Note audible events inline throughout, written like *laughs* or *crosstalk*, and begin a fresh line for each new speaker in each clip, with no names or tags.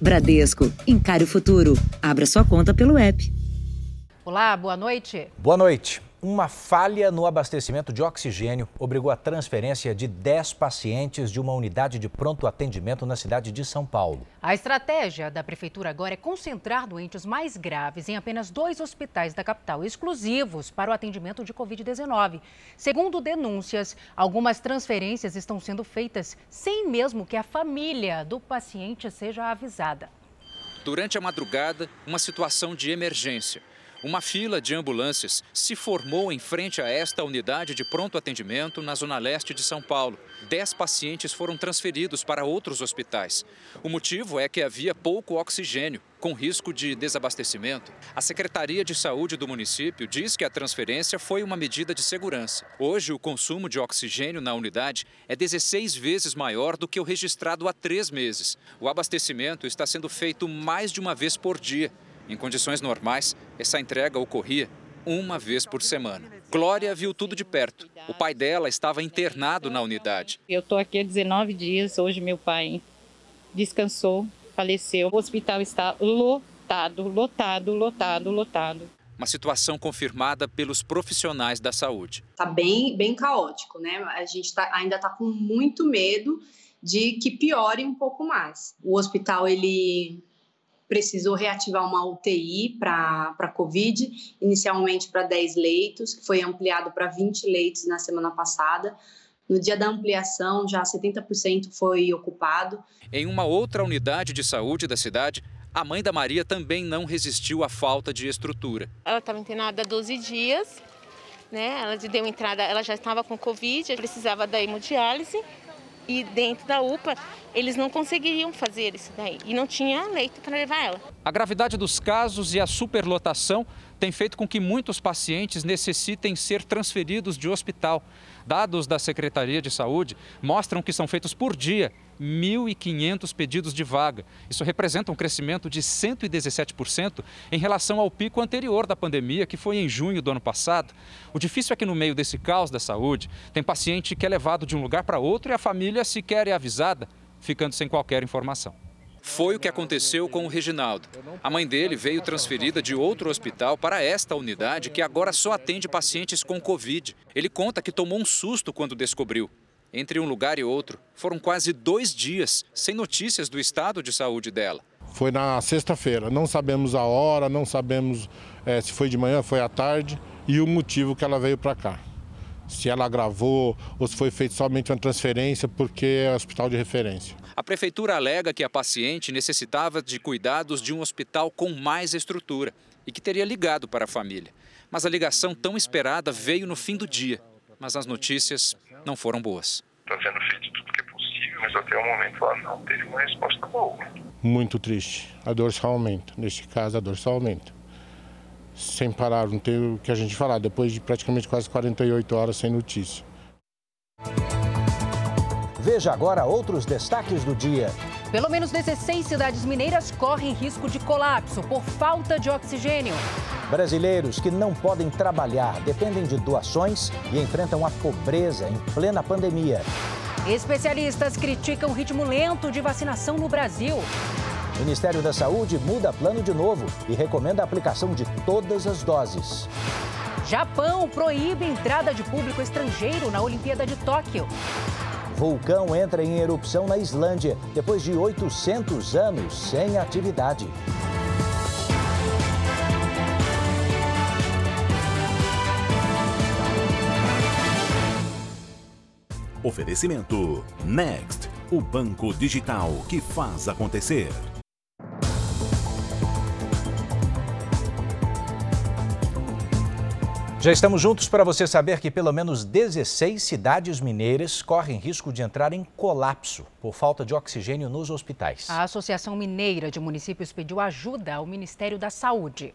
Bradesco, encare o futuro. Abra sua conta pelo app.
Olá, boa noite.
Boa noite. Uma falha no abastecimento de oxigênio obrigou a transferência de 10 pacientes de uma unidade de pronto atendimento na cidade de São Paulo.
A estratégia da prefeitura agora é concentrar doentes mais graves em apenas dois hospitais da capital, exclusivos para o atendimento de Covid-19. Segundo denúncias, algumas transferências estão sendo feitas sem mesmo que a família do paciente seja avisada.
Durante a madrugada, uma situação de emergência. Uma fila de ambulâncias se formou em frente a esta unidade de pronto atendimento na zona leste de São Paulo. Dez pacientes foram transferidos para outros hospitais. O motivo é que havia pouco oxigênio, com risco de desabastecimento. A Secretaria de Saúde do município diz que a transferência foi uma medida de segurança. Hoje, o consumo de oxigênio na unidade é 16 vezes maior do que o registrado há três meses. O abastecimento está sendo feito mais de uma vez por dia. Em condições normais, essa entrega ocorria uma vez por semana. Glória viu tudo de perto. O pai dela estava internado na unidade.
Eu estou aqui há 19 dias. Hoje meu pai descansou, faleceu. O hospital está lotado, lotado, lotado, lotado.
Uma situação confirmada pelos profissionais da saúde.
Está bem, bem caótico, né? A gente tá, ainda está com muito medo de que piore um pouco mais. O hospital ele precisou reativar uma UTI para Covid, inicialmente para 10 leitos, que foi ampliado para 20 leitos na semana passada. No dia da ampliação, já 70% foi ocupado.
Em uma outra unidade de saúde da cidade, a mãe da Maria também não resistiu à falta de estrutura.
Ela estava internada há 12 dias, né? Ela deu entrada, ela já estava com Covid, precisava da hemodiálise e dentro da UPA eles não conseguiriam fazer isso daí e não tinha leito para levar ela.
A gravidade dos casos e a superlotação tem feito com que muitos pacientes necessitem ser transferidos de hospital. Dados da Secretaria de Saúde mostram que são feitos por dia 1.500 pedidos de vaga. Isso representa um crescimento de 117% em relação ao pico anterior da pandemia, que foi em junho do ano passado. O difícil é que, no meio desse caos da saúde, tem paciente que é levado de um lugar para outro e a família sequer é avisada, ficando sem qualquer informação. Foi o que aconteceu com o Reginaldo. A mãe dele veio transferida de outro hospital para esta unidade que agora só atende pacientes com Covid. Ele conta que tomou um susto quando descobriu. Entre um lugar e outro, foram quase dois dias sem notícias do estado de saúde dela.
Foi na sexta-feira. Não sabemos a hora, não sabemos é, se foi de manhã, foi à tarde e o motivo que ela veio para cá. Se ela gravou ou se foi feita somente uma transferência porque é hospital de referência.
A prefeitura alega que a paciente necessitava de cuidados de um hospital com mais estrutura e que teria ligado para a família. Mas a ligação tão esperada veio no fim do dia. Mas as notícias não foram boas.
Está sendo feito tudo que é possível, mas até o momento ela não teve uma resposta boa.
Muito triste. A dor só aumenta. Neste caso, a dor só aumenta. Sem parar, não tem o que a gente falar. Depois de praticamente quase 48 horas sem notícia.
Veja agora outros destaques do dia.
Pelo menos 16 cidades mineiras correm risco de colapso por falta de oxigênio.
Brasileiros que não podem trabalhar dependem de doações e enfrentam a pobreza em plena pandemia.
Especialistas criticam o ritmo lento de vacinação no Brasil.
O Ministério da Saúde muda plano de novo e recomenda a aplicação de todas as doses.
Japão proíbe entrada de público estrangeiro na Olimpíada de Tóquio.
Vulcão entra em erupção na Islândia depois de 800 anos sem atividade.
Oferecimento Next, o banco digital que faz acontecer.
Já estamos juntos para você saber que pelo menos 16 cidades mineiras correm risco de entrar em colapso por falta de oxigênio nos hospitais.
A Associação Mineira de Municípios pediu ajuda ao Ministério da Saúde.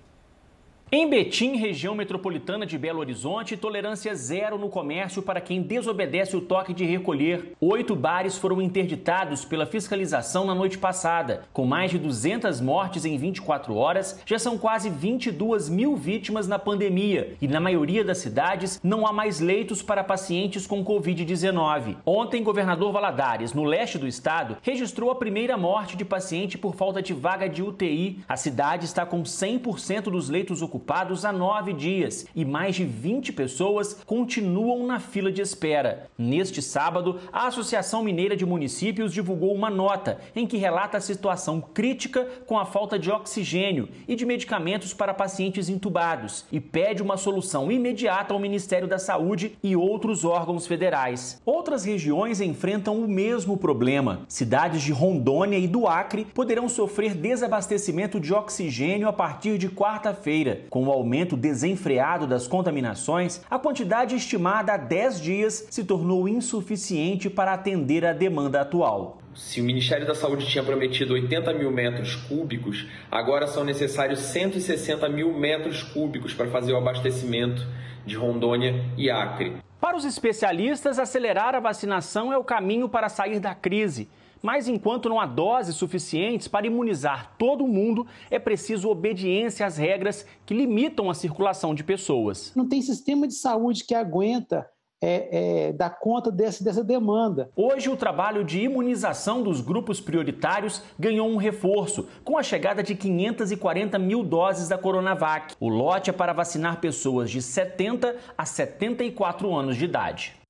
Em Betim, região metropolitana de Belo Horizonte, tolerância zero no comércio para quem desobedece o toque de recolher. Oito bares foram interditados pela fiscalização na noite passada. Com mais de 200 mortes em 24 horas, já são quase 22 mil vítimas na pandemia. E na maioria das cidades, não há mais leitos para pacientes com Covid-19. Ontem, governador Valadares, no leste do estado, registrou a primeira morte de paciente por falta de vaga de UTI. A cidade está com 100% dos leitos ocupados ocupados há nove dias e mais de 20 pessoas continuam na fila de espera. Neste sábado, a Associação Mineira de Municípios divulgou uma nota em que relata a situação crítica com a falta de oxigênio e de medicamentos para pacientes intubados e pede uma solução imediata ao Ministério da Saúde e outros órgãos federais. Outras regiões enfrentam o mesmo problema. Cidades de Rondônia e do Acre poderão sofrer desabastecimento de oxigênio a partir de quarta-feira. Com o aumento desenfreado das contaminações, a quantidade estimada há 10 dias se tornou insuficiente para atender a demanda atual.
Se o Ministério da Saúde tinha prometido 80 mil metros cúbicos, agora são necessários 160 mil metros cúbicos para fazer o abastecimento de Rondônia e Acre.
Para os especialistas, acelerar a vacinação é o caminho para sair da crise. Mas enquanto não há doses suficientes para imunizar todo mundo, é preciso obediência às regras que limitam a circulação de pessoas.
Não tem sistema de saúde que aguenta é, é, dar conta desse, dessa demanda.
Hoje, o trabalho de imunização dos grupos prioritários ganhou um reforço, com a chegada de 540 mil doses da Coronavac. O lote é para vacinar pessoas de 70 a 74 anos de idade.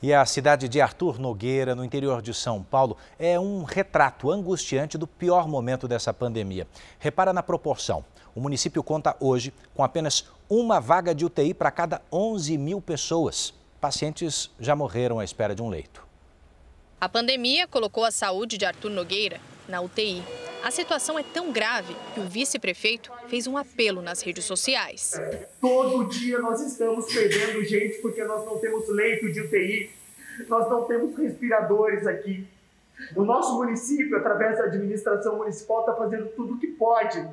E a cidade de Arthur Nogueira, no interior de São Paulo, é um retrato angustiante do pior momento dessa pandemia. Repara na proporção. O município conta hoje com apenas uma vaga de UTI para cada 11 mil pessoas. Pacientes já morreram à espera de um leito.
A pandemia colocou a saúde de Arthur Nogueira na UTI. A situação é tão grave que o vice-prefeito fez um apelo nas redes sociais.
Todo dia nós estamos perdendo gente porque nós não temos leito de UTI, nós não temos respiradores aqui. O nosso município, através da administração municipal, está fazendo tudo o que pode.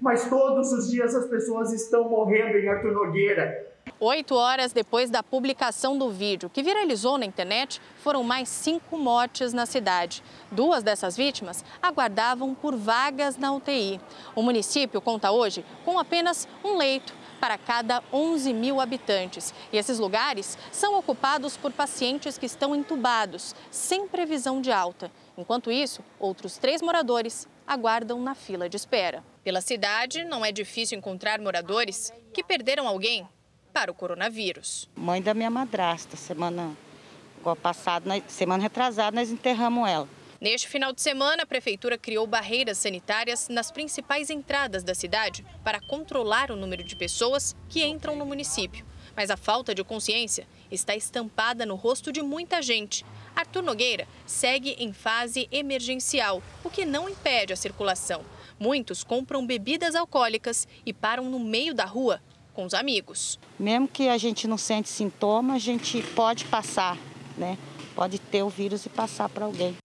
Mas todos os dias as pessoas estão morrendo em Arthur Nogueira.
Oito horas depois da publicação do vídeo, que viralizou na internet, foram mais cinco mortes na cidade. Duas dessas vítimas aguardavam por vagas na UTI. O município conta hoje com apenas um leito para cada 11 mil habitantes. E esses lugares são ocupados por pacientes que estão entubados, sem previsão de alta. Enquanto isso, outros três moradores aguardam na fila de espera. Pela cidade, não é difícil encontrar moradores que perderam alguém para o coronavírus.
Mãe da minha madrasta, semana passada, semana retrasada, nós enterramos ela.
Neste final de semana, a prefeitura criou barreiras sanitárias nas principais entradas da cidade para controlar o número de pessoas que entram no município. Mas a falta de consciência está estampada no rosto de muita gente. Arthur Nogueira segue em fase emergencial, o que não impede a circulação. Muitos compram bebidas alcoólicas e param no meio da rua com os amigos.
Mesmo que a gente não sente sintoma, a gente pode passar, né? Pode ter o vírus e passar para alguém.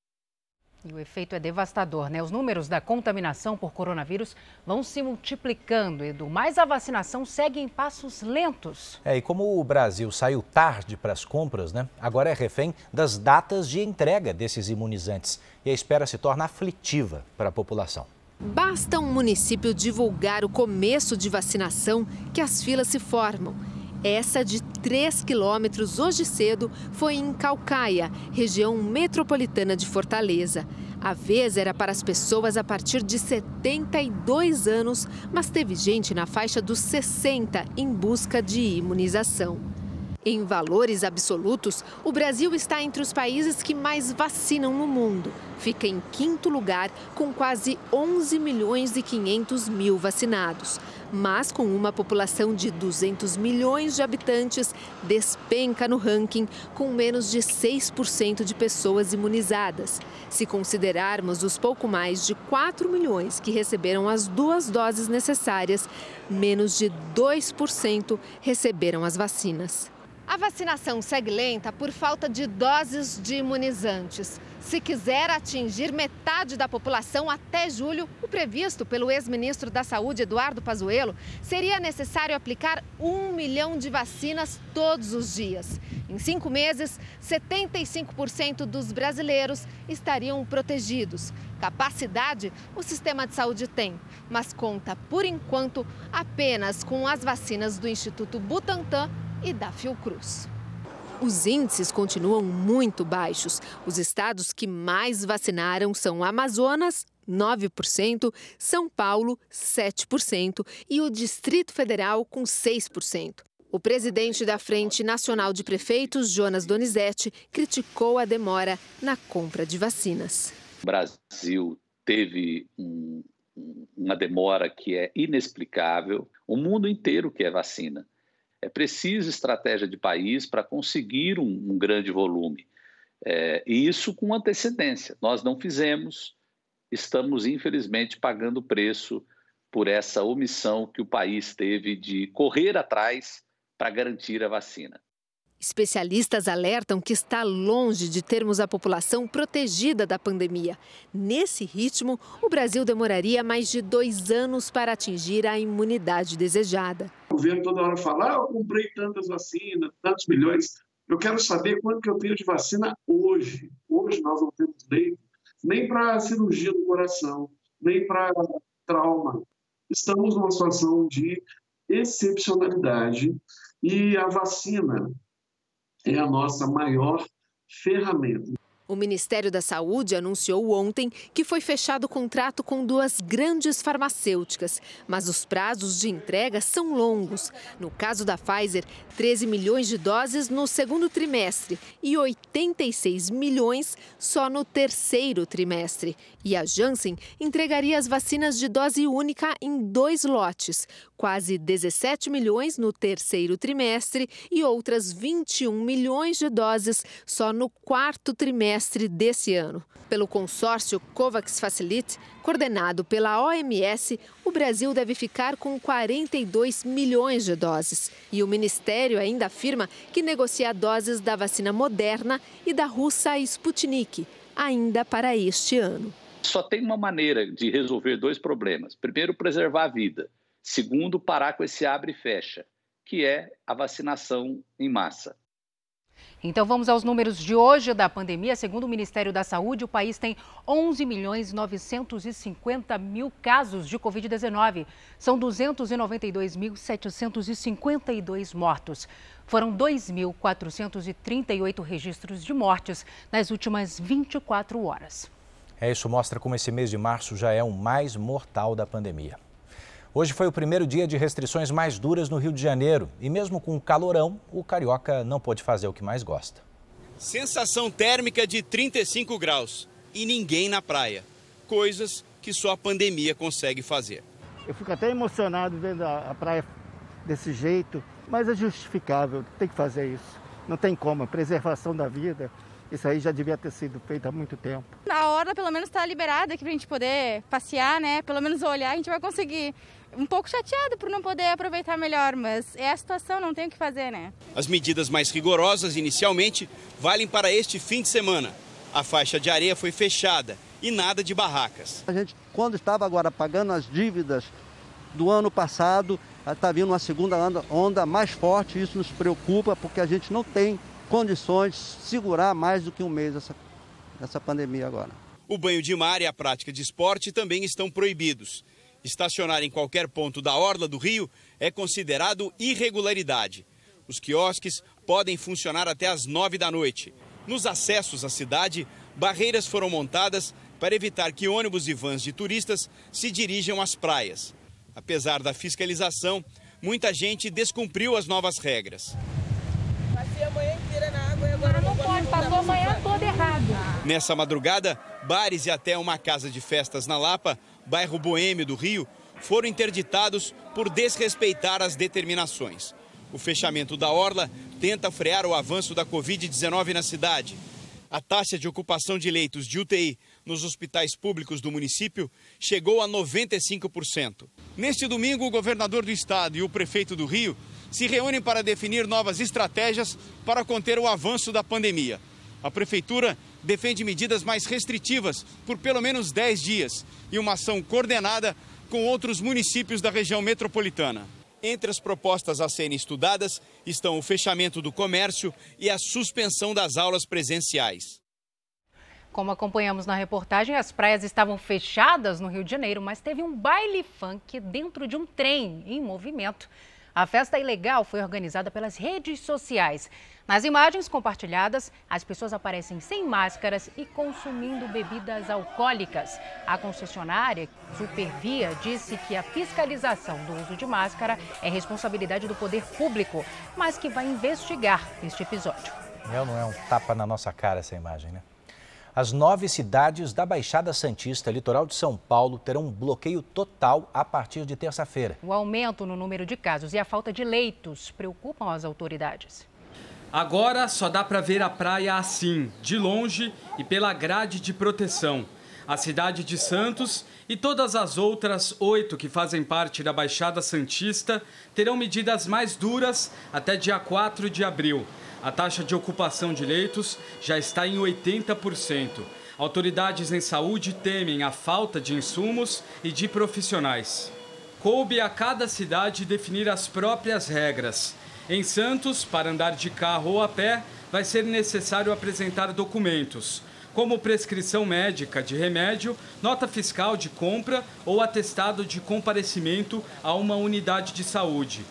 E o efeito é devastador, né? Os números da contaminação por coronavírus vão se multiplicando, Edu, mas a vacinação segue em passos lentos.
É, e como o Brasil saiu tarde para as compras, né? Agora é refém das datas de entrega desses imunizantes. E a espera se torna aflitiva para a população.
Basta um município divulgar o começo de vacinação que as filas se formam. Essa de 3 quilômetros hoje cedo foi em Calcaia, região metropolitana de Fortaleza. A vez era para as pessoas a partir de 72 anos, mas teve gente na faixa dos 60 em busca de imunização. Em valores absolutos, o Brasil está entre os países que mais vacinam no mundo. Fica em quinto lugar, com quase 11 milhões e 500 mil vacinados. Mas com uma população de 200 milhões de habitantes, despenca no ranking, com menos de 6% de pessoas imunizadas. Se considerarmos os pouco mais de 4 milhões que receberam as duas doses necessárias, menos de 2% receberam as vacinas. A vacinação segue lenta por falta de doses de imunizantes. Se quiser atingir metade da população até julho, o previsto pelo ex-ministro da Saúde, Eduardo Pazuello, seria necessário aplicar um milhão de vacinas todos os dias. Em cinco meses, 75% dos brasileiros estariam protegidos. Capacidade o sistema de saúde tem, mas conta, por enquanto, apenas com as vacinas do Instituto Butantan e da Fiocruz. Os índices continuam muito baixos. Os estados que mais vacinaram são Amazonas, 9%, São Paulo, 7% e o Distrito Federal, com 6%. O presidente da Frente Nacional de Prefeitos, Jonas Donizete, criticou a demora na compra de vacinas.
O Brasil teve um, uma demora que é inexplicável. O mundo inteiro quer vacina. É preciso estratégia de país para conseguir um, um, grande volume. É, e isso com antecedência. Nós não fizemos, estamos, infelizmente, pagando preço por essa omissão que o país teve de correr atrás para garantir a vacina.
Especialistas alertam que está longe de termos a população protegida da pandemia. Nesse ritmo, o Brasil demoraria mais de dois anos para atingir a imunidade desejada.
Governo toda hora fala, ah, eu comprei tantas vacinas, tantos milhões. Eu quero saber quanto que eu tenho de vacina hoje. Hoje nós não temos leito nem para cirurgia do coração, nem para trauma. Estamos numa situação de excepcionalidade e a vacina é a nossa maior ferramenta.
O Ministério da Saúde anunciou ontem que foi fechado o contrato com duas grandes farmacêuticas, mas os prazos de entrega são longos. No caso da Pfizer, 13 milhões de doses no segundo trimestre e 86 milhões só no terceiro trimestre. E a Janssen entregaria as vacinas de dose única em dois lotes, quase 17 milhões no terceiro trimestre e outras 21 milhões de doses só no quarto trimestre desse ano. Pelo consórcio COVAX Facilite, coordenado pela OMS, o Brasil deve ficar com 42 milhões de doses. E o Ministério ainda afirma que negocia doses da vacina Moderna e da russa Sputnik, ainda para este ano.
Só tem uma maneira de resolver dois problemas. Primeiro, preservar a vida. Segundo, parar com esse abre e fecha, que é a vacinação em massa.
Então vamos aos números de hoje da pandemia. Segundo o Ministério da Saúde, o país tem 11 milhões 950 mil casos de Covid-19. São 292.752 mortos. Foram 2.438 registros de mortes nas últimas 24 horas.
É, isso mostra como esse mês de março já é o mais mortal da pandemia. Hoje foi o primeiro dia de restrições mais duras no Rio de Janeiro e mesmo com o calorão, o carioca não pôde fazer o que mais gosta.
Sensação térmica de 35 graus e ninguém na praia. Coisas que só a pandemia consegue fazer.
Eu fico até emocionado vendo a praia desse jeito, mas é justificável, tem que fazer isso. Não tem como, a preservação da vida, isso aí já devia ter sido feito há muito tempo.
A hora pelo menos está liberada aqui para a gente poder passear, né? Pelo menos olhar, a gente vai conseguir um pouco chateado por não poder aproveitar melhor, mas é a situação, não tem o que fazer, né?
As medidas mais rigorosas, inicialmente, valem para este fim de semana. A faixa de areia foi fechada e nada de barracas.
A gente, quando estava agora pagando as dívidas do ano passado, está vindo uma segunda onda mais forte. Isso nos preocupa porque a gente não tem condições de segurar mais do que um mês essa, essa pandemia agora.
O banho de mar e a prática de esporte também estão proibidos. Estacionar em qualquer ponto da orla do rio é considerado irregularidade. Os quiosques podem funcionar até às nove da noite. Nos acessos à cidade, barreiras foram montadas para evitar que ônibus e vans de turistas se dirijam às praias. Apesar da fiscalização, muita gente descumpriu as novas regras.
Passei a manhã inteira na água e agora não pode, passou a manhã toda errado.
Nessa madrugada, bares e até uma casa de festas na Lapa bairro Boêmio do Rio, foram interditados por desrespeitar as determinações. O fechamento da orla tenta frear o avanço da Covid-19 na cidade. A taxa de ocupação de leitos de UTI nos hospitais públicos do município chegou a 95%. Neste domingo, o governador do estado e o prefeito do Rio se reúnem para definir novas estratégias para conter o avanço da pandemia. A prefeitura defende medidas mais restritivas por pelo menos 10 dias e uma ação coordenada com outros municípios da região metropolitana. Entre as propostas a serem estudadas estão o fechamento do comércio e a suspensão das aulas presenciais.
Como acompanhamos na reportagem, as praias estavam fechadas no Rio de Janeiro, mas teve um baile funk dentro de um trem em movimento. A festa ilegal foi organizada pelas redes sociais. Nas imagens compartilhadas, as pessoas aparecem sem máscaras e consumindo bebidas alcoólicas. A concessionária Supervia disse que a fiscalização do uso de máscara é responsabilidade do poder público, mas que vai investigar este episódio.
Não é um tapa na nossa cara essa imagem, né? As nove cidades da Baixada Santista, litoral de São Paulo, terão um bloqueio total a partir de terça-feira.
O aumento no número de casos e a falta de leitos preocupam as autoridades.
Agora só dá para ver a praia assim, de longe e pela grade de proteção. A cidade de Santos e todas as outras oito que fazem parte da Baixada Santista terão medidas mais duras até dia 4 de abril. A taxa de ocupação de leitos já está em 80%. Autoridades em saúde temem a falta de insumos e de profissionais. Coube a cada cidade definir as próprias regras. Em Santos, para andar de carro ou a pé, vai ser necessário apresentar documentos, como prescrição médica de remédio, nota fiscal de compra ou atestado de comparecimento a uma unidade de saúde.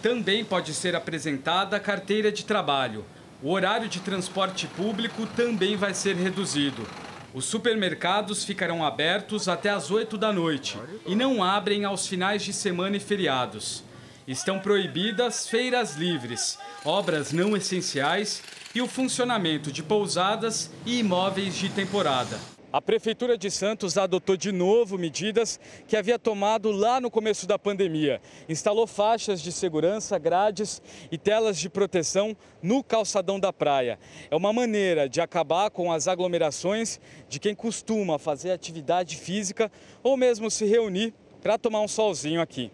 Também pode ser apresentada a carteira de trabalho. O horário de transporte público também vai ser reduzido. Os supermercados ficarão abertos até às 8 da noite e não abrem aos finais de semana e feriados. Estão proibidas feiras livres, obras não essenciais e o funcionamento de pousadas e imóveis de temporada. A Prefeitura de Santos adotou de novo medidas que havia tomado lá no começo da pandemia. Instalou faixas de segurança, grades e telas de proteção no calçadão da praia. É uma maneira de acabar com as aglomerações de quem costuma fazer atividade física ou mesmo se reunir para tomar um solzinho aqui.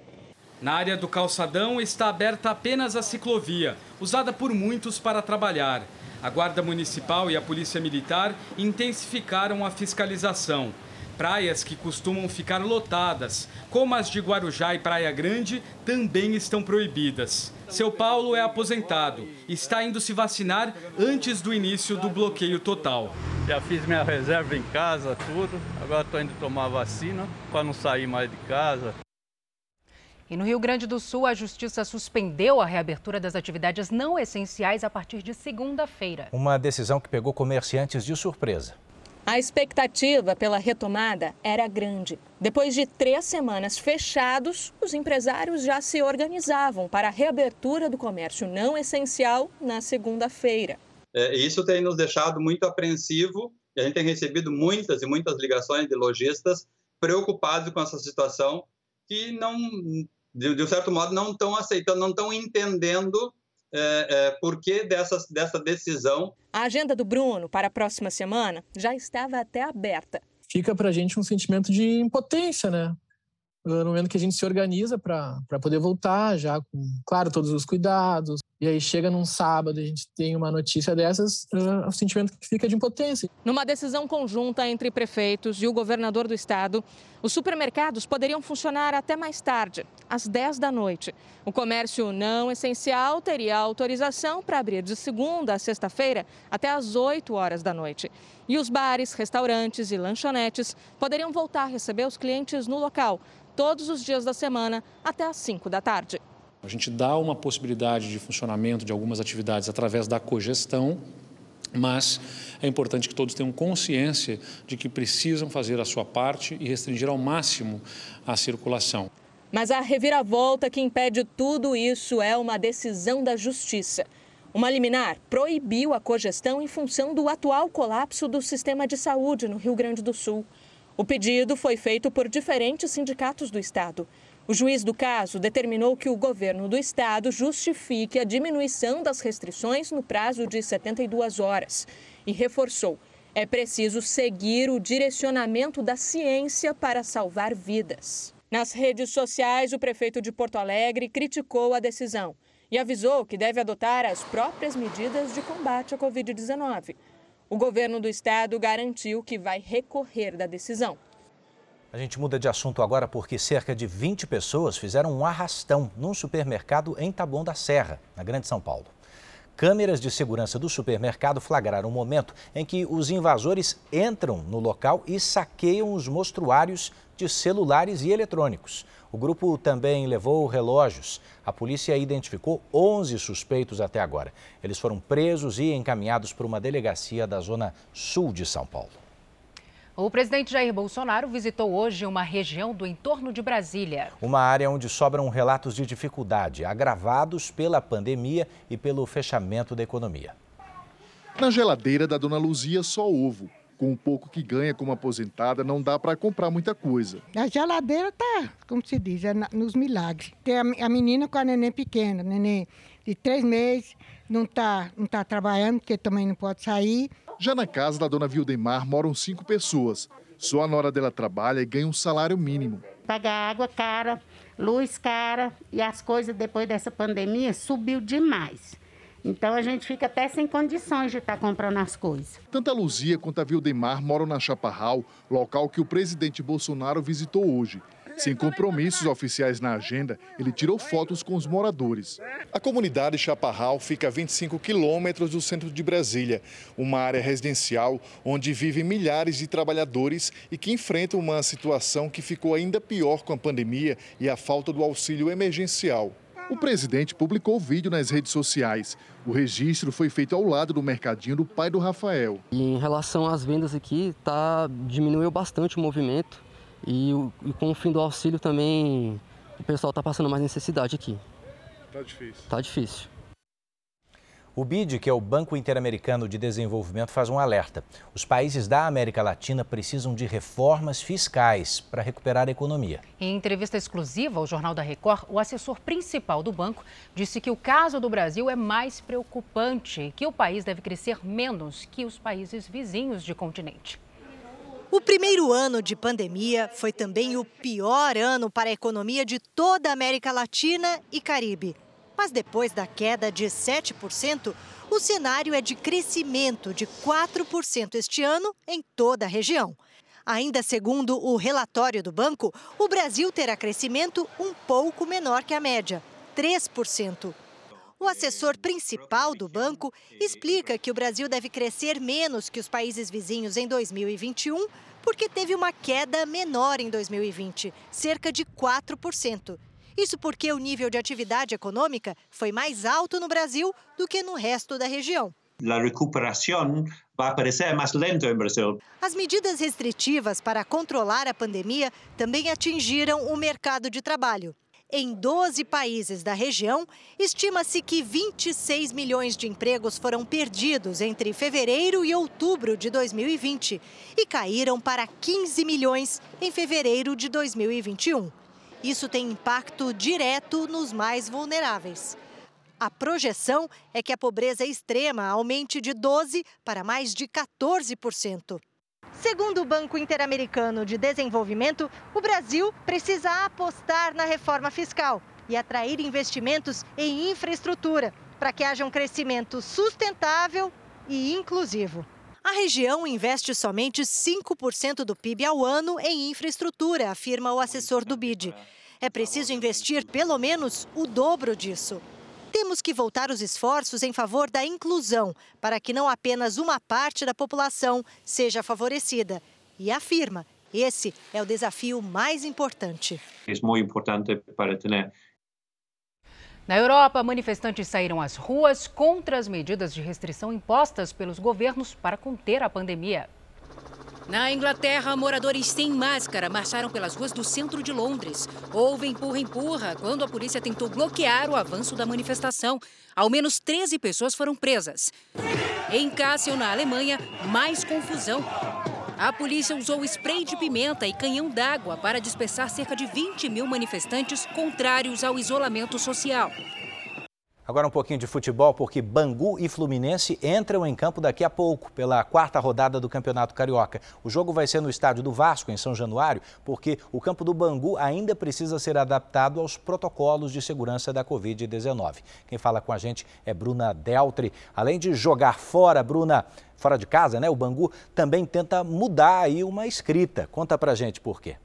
Na área do calçadão está aberta apenas a ciclovia, usada por muitos para trabalhar. A Guarda Municipal e a Polícia Militar intensificaram a fiscalização. Praias que costumam ficar lotadas, como as de Guarujá e Praia Grande, também estão proibidas. Seu Paulo é aposentado e está indo se vacinar antes do início do bloqueio total.
Já fiz minha reserva em casa, tudo. Agora estou indo tomar vacina para não sair mais de casa.
E no Rio Grande do Sul, a Justiça suspendeu a reabertura das atividades não essenciais a partir de segunda-feira.
Uma decisão que pegou comerciantes de surpresa.
A expectativa pela retomada era grande. Depois de três semanas fechados, os empresários já se organizavam para a reabertura do comércio não essencial na segunda-feira.
É, isso tem nos deixado muito apreensivo e a gente tem recebido muitas e muitas ligações de lojistas preocupados com essa situação que não de, de um certo modo, não estão aceitando, não estão entendendo é, é, por que dessa, dessa decisão.
A agenda do Bruno para a próxima semana já estava até aberta.
Fica para a gente um sentimento de impotência, né? No momento que a gente se organiza para poder voltar, já com, claro, todos os cuidados, e aí chega num sábado, a gente tem uma notícia dessas, uh, o sentimento que fica de impotência.
Numa decisão conjunta entre prefeitos e o governador do estado, os supermercados poderiam funcionar até mais tarde, às 10 da noite. O comércio não essencial teria autorização para abrir de segunda a sexta-feira até às 8 horas da noite. E os bares, restaurantes e lanchonetes poderiam voltar a receber os clientes no local, todos os dias da semana, até às 5 da tarde.
A gente dá uma possibilidade de funcionamento de algumas atividades através da cogestão, mas é importante que todos tenham consciência de que precisam fazer a sua parte e restringir ao máximo a circulação.
Mas a reviravolta que impede tudo isso é uma decisão da Justiça. Uma liminar proibiu a cogestão em função do atual colapso do sistema de saúde no Rio Grande do Sul. O pedido foi feito por diferentes sindicatos do Estado. O juiz do caso determinou que o governo do estado justifique a diminuição das restrições no prazo de 72 horas e reforçou: É preciso seguir o direcionamento da ciência para salvar vidas. Nas redes sociais, o prefeito de Porto Alegre criticou a decisão e avisou que deve adotar as próprias medidas de combate à Covid-19. O governo do estado garantiu que vai recorrer da decisão.
A gente muda de assunto agora porque cerca de 20 pessoas fizeram um arrastão num supermercado em Taboão da Serra, na Grande São Paulo. Câmeras de segurança do supermercado flagraram o momento em que os invasores entram no local e saqueiam os mostruários de celulares e eletrônicos. O grupo também levou relógios. A polícia identificou 11 suspeitos até agora. Eles foram presos e encaminhados para uma delegacia da zona sul de São Paulo.
O presidente Jair Bolsonaro visitou hoje uma região do entorno de Brasília.
Uma área onde sobram relatos de dificuldade, agravados pela pandemia e pelo fechamento da economia.
Na geladeira da dona Luzia, só ovo. Com o pouco que ganha como aposentada, não dá para comprar muita coisa.
A geladeira tá, como se diz, é nos milagres. Tem a menina com a neném pequena, neném de três meses, não está não tá trabalhando, porque também não pode sair.
Já na casa da dona Vildemar moram cinco pessoas. Só a nora dela trabalha e ganha um salário mínimo.
Pagar água cara, luz cara e as coisas depois dessa pandemia subiu demais. Então a gente fica até sem condições de estar tá comprando as coisas.
Tanto a Luzia quanto a Vildemar moram na Chaparral, local que o presidente Bolsonaro visitou hoje. Sem compromissos oficiais na agenda, ele tirou fotos com os moradores. A comunidade Chaparral fica a 25 quilômetros do centro de Brasília, uma área residencial onde vivem milhares de trabalhadores e que enfrentam uma situação que ficou ainda pior com a pandemia e a falta do auxílio emergencial. O presidente publicou vídeo nas redes sociais. O registro foi feito ao lado do mercadinho do pai do Rafael.
E em relação às vendas aqui, tá, diminuiu bastante o movimento. E, e, com o fim do auxílio também o pessoal está passando mais necessidade aqui.
Tá difícil.
Tá difícil.
O BID, que é o Banco Interamericano de Desenvolvimento, faz um alerta. Os países da América Latina precisam de reformas fiscais para recuperar a economia.
Em entrevista exclusiva ao Jornal da Record, o assessor principal do banco disse que o caso do Brasil é mais preocupante e que o país deve crescer menos que os países vizinhos de continente.
O primeiro ano de pandemia foi também o pior ano para a economia de toda a América Latina e Caribe. Mas depois da queda de 7%, o cenário é de crescimento de 4% este ano em toda a região. Ainda segundo o relatório do banco, o Brasil terá crescimento um pouco menor que a média, 3%. O assessor principal do banco explica que o Brasil deve crescer menos que os países vizinhos em 2021 porque teve uma queda menor em 2020, cerca de 4%. Isso porque o nível de atividade econômica foi mais alto no Brasil do que no resto da região.
A recuperação vai parecer mais lenta no Brasil.
As medidas restritivas para controlar a pandemia também atingiram o mercado de trabalho. Em 12 países da região, estima-se que 26 milhões de empregos foram perdidos entre fevereiro e outubro de 2020 e caíram para 15 milhões em fevereiro de 2021. Isso tem impacto direto nos mais vulneráveis. A projeção é que a pobreza extrema aumente de 12% para mais de 14%. Segundo o Banco Interamericano de Desenvolvimento, o Brasil precisa apostar na reforma fiscal e atrair investimentos em infraestrutura para que haja um crescimento sustentável e inclusivo. A região investe somente 5% do PIB ao ano em infraestrutura, afirma o assessor do BID. É preciso investir pelo menos o dobro disso. Temos que voltar os esforços em favor da inclusão, para que não apenas uma parte da população seja favorecida. E afirma, esse é o desafio mais importante.
É muito importante para ter
na Europa, manifestantes saíram às ruas contra as medidas de restrição impostas pelos governos para conter a pandemia.
Na Inglaterra, moradores sem máscara marcharam pelas ruas do centro de Londres. Houve empurra-empurra quando a polícia tentou bloquear o avanço da manifestação. Ao menos 13 pessoas foram presas. Em Kassel, na Alemanha, mais confusão. A polícia usou spray de pimenta e canhão d'água para dispersar cerca de 20 mil manifestantes contrários ao isolamento social.
Agora um pouquinho de futebol, porque Bangu e Fluminense entram em campo daqui a pouco, pela quarta rodada do Campeonato Carioca. O jogo vai ser no estádio do Vasco, em São Januário, porque o campo do Bangu ainda precisa ser adaptado aos protocolos de segurança da Covid-19. Quem fala com a gente é Bruna Deltri. Além de jogar fora, Bruna, fora de casa, né? O Bangu também tenta mudar aí uma escrita. Conta pra gente por quê.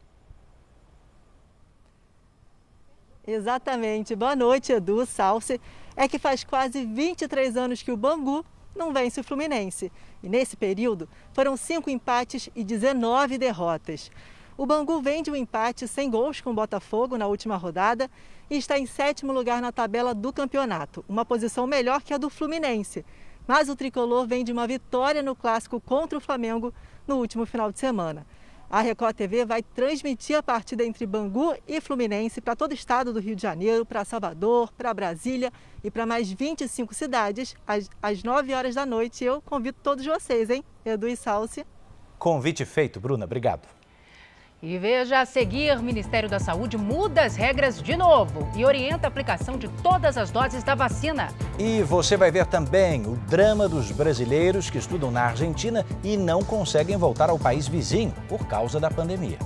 Exatamente. Boa noite, Edu, Salce é que faz quase 23 anos que o Bangu não vence o Fluminense. E nesse período foram cinco empates e 19 derrotas. O Bangu vem de um empate sem gols com o Botafogo na última rodada e está em sétimo lugar na tabela do campeonato, uma posição melhor que a do Fluminense. Mas o tricolor vem de uma vitória no clássico contra o Flamengo no último final de semana. A Record TV vai transmitir a partida entre Bangu e Fluminense para todo o estado do Rio de Janeiro, para Salvador, para Brasília e para mais 25 cidades, às, às 9 horas da noite. Eu convido todos vocês, hein? Edu e Salsi.
Convite feito, Bruna. Obrigado.
E veja a seguir: Ministério da Saúde muda as regras de novo e orienta a aplicação de todas as doses da vacina.
E você vai ver também o drama dos brasileiros que estudam na Argentina e não conseguem voltar ao país vizinho por causa da pandemia.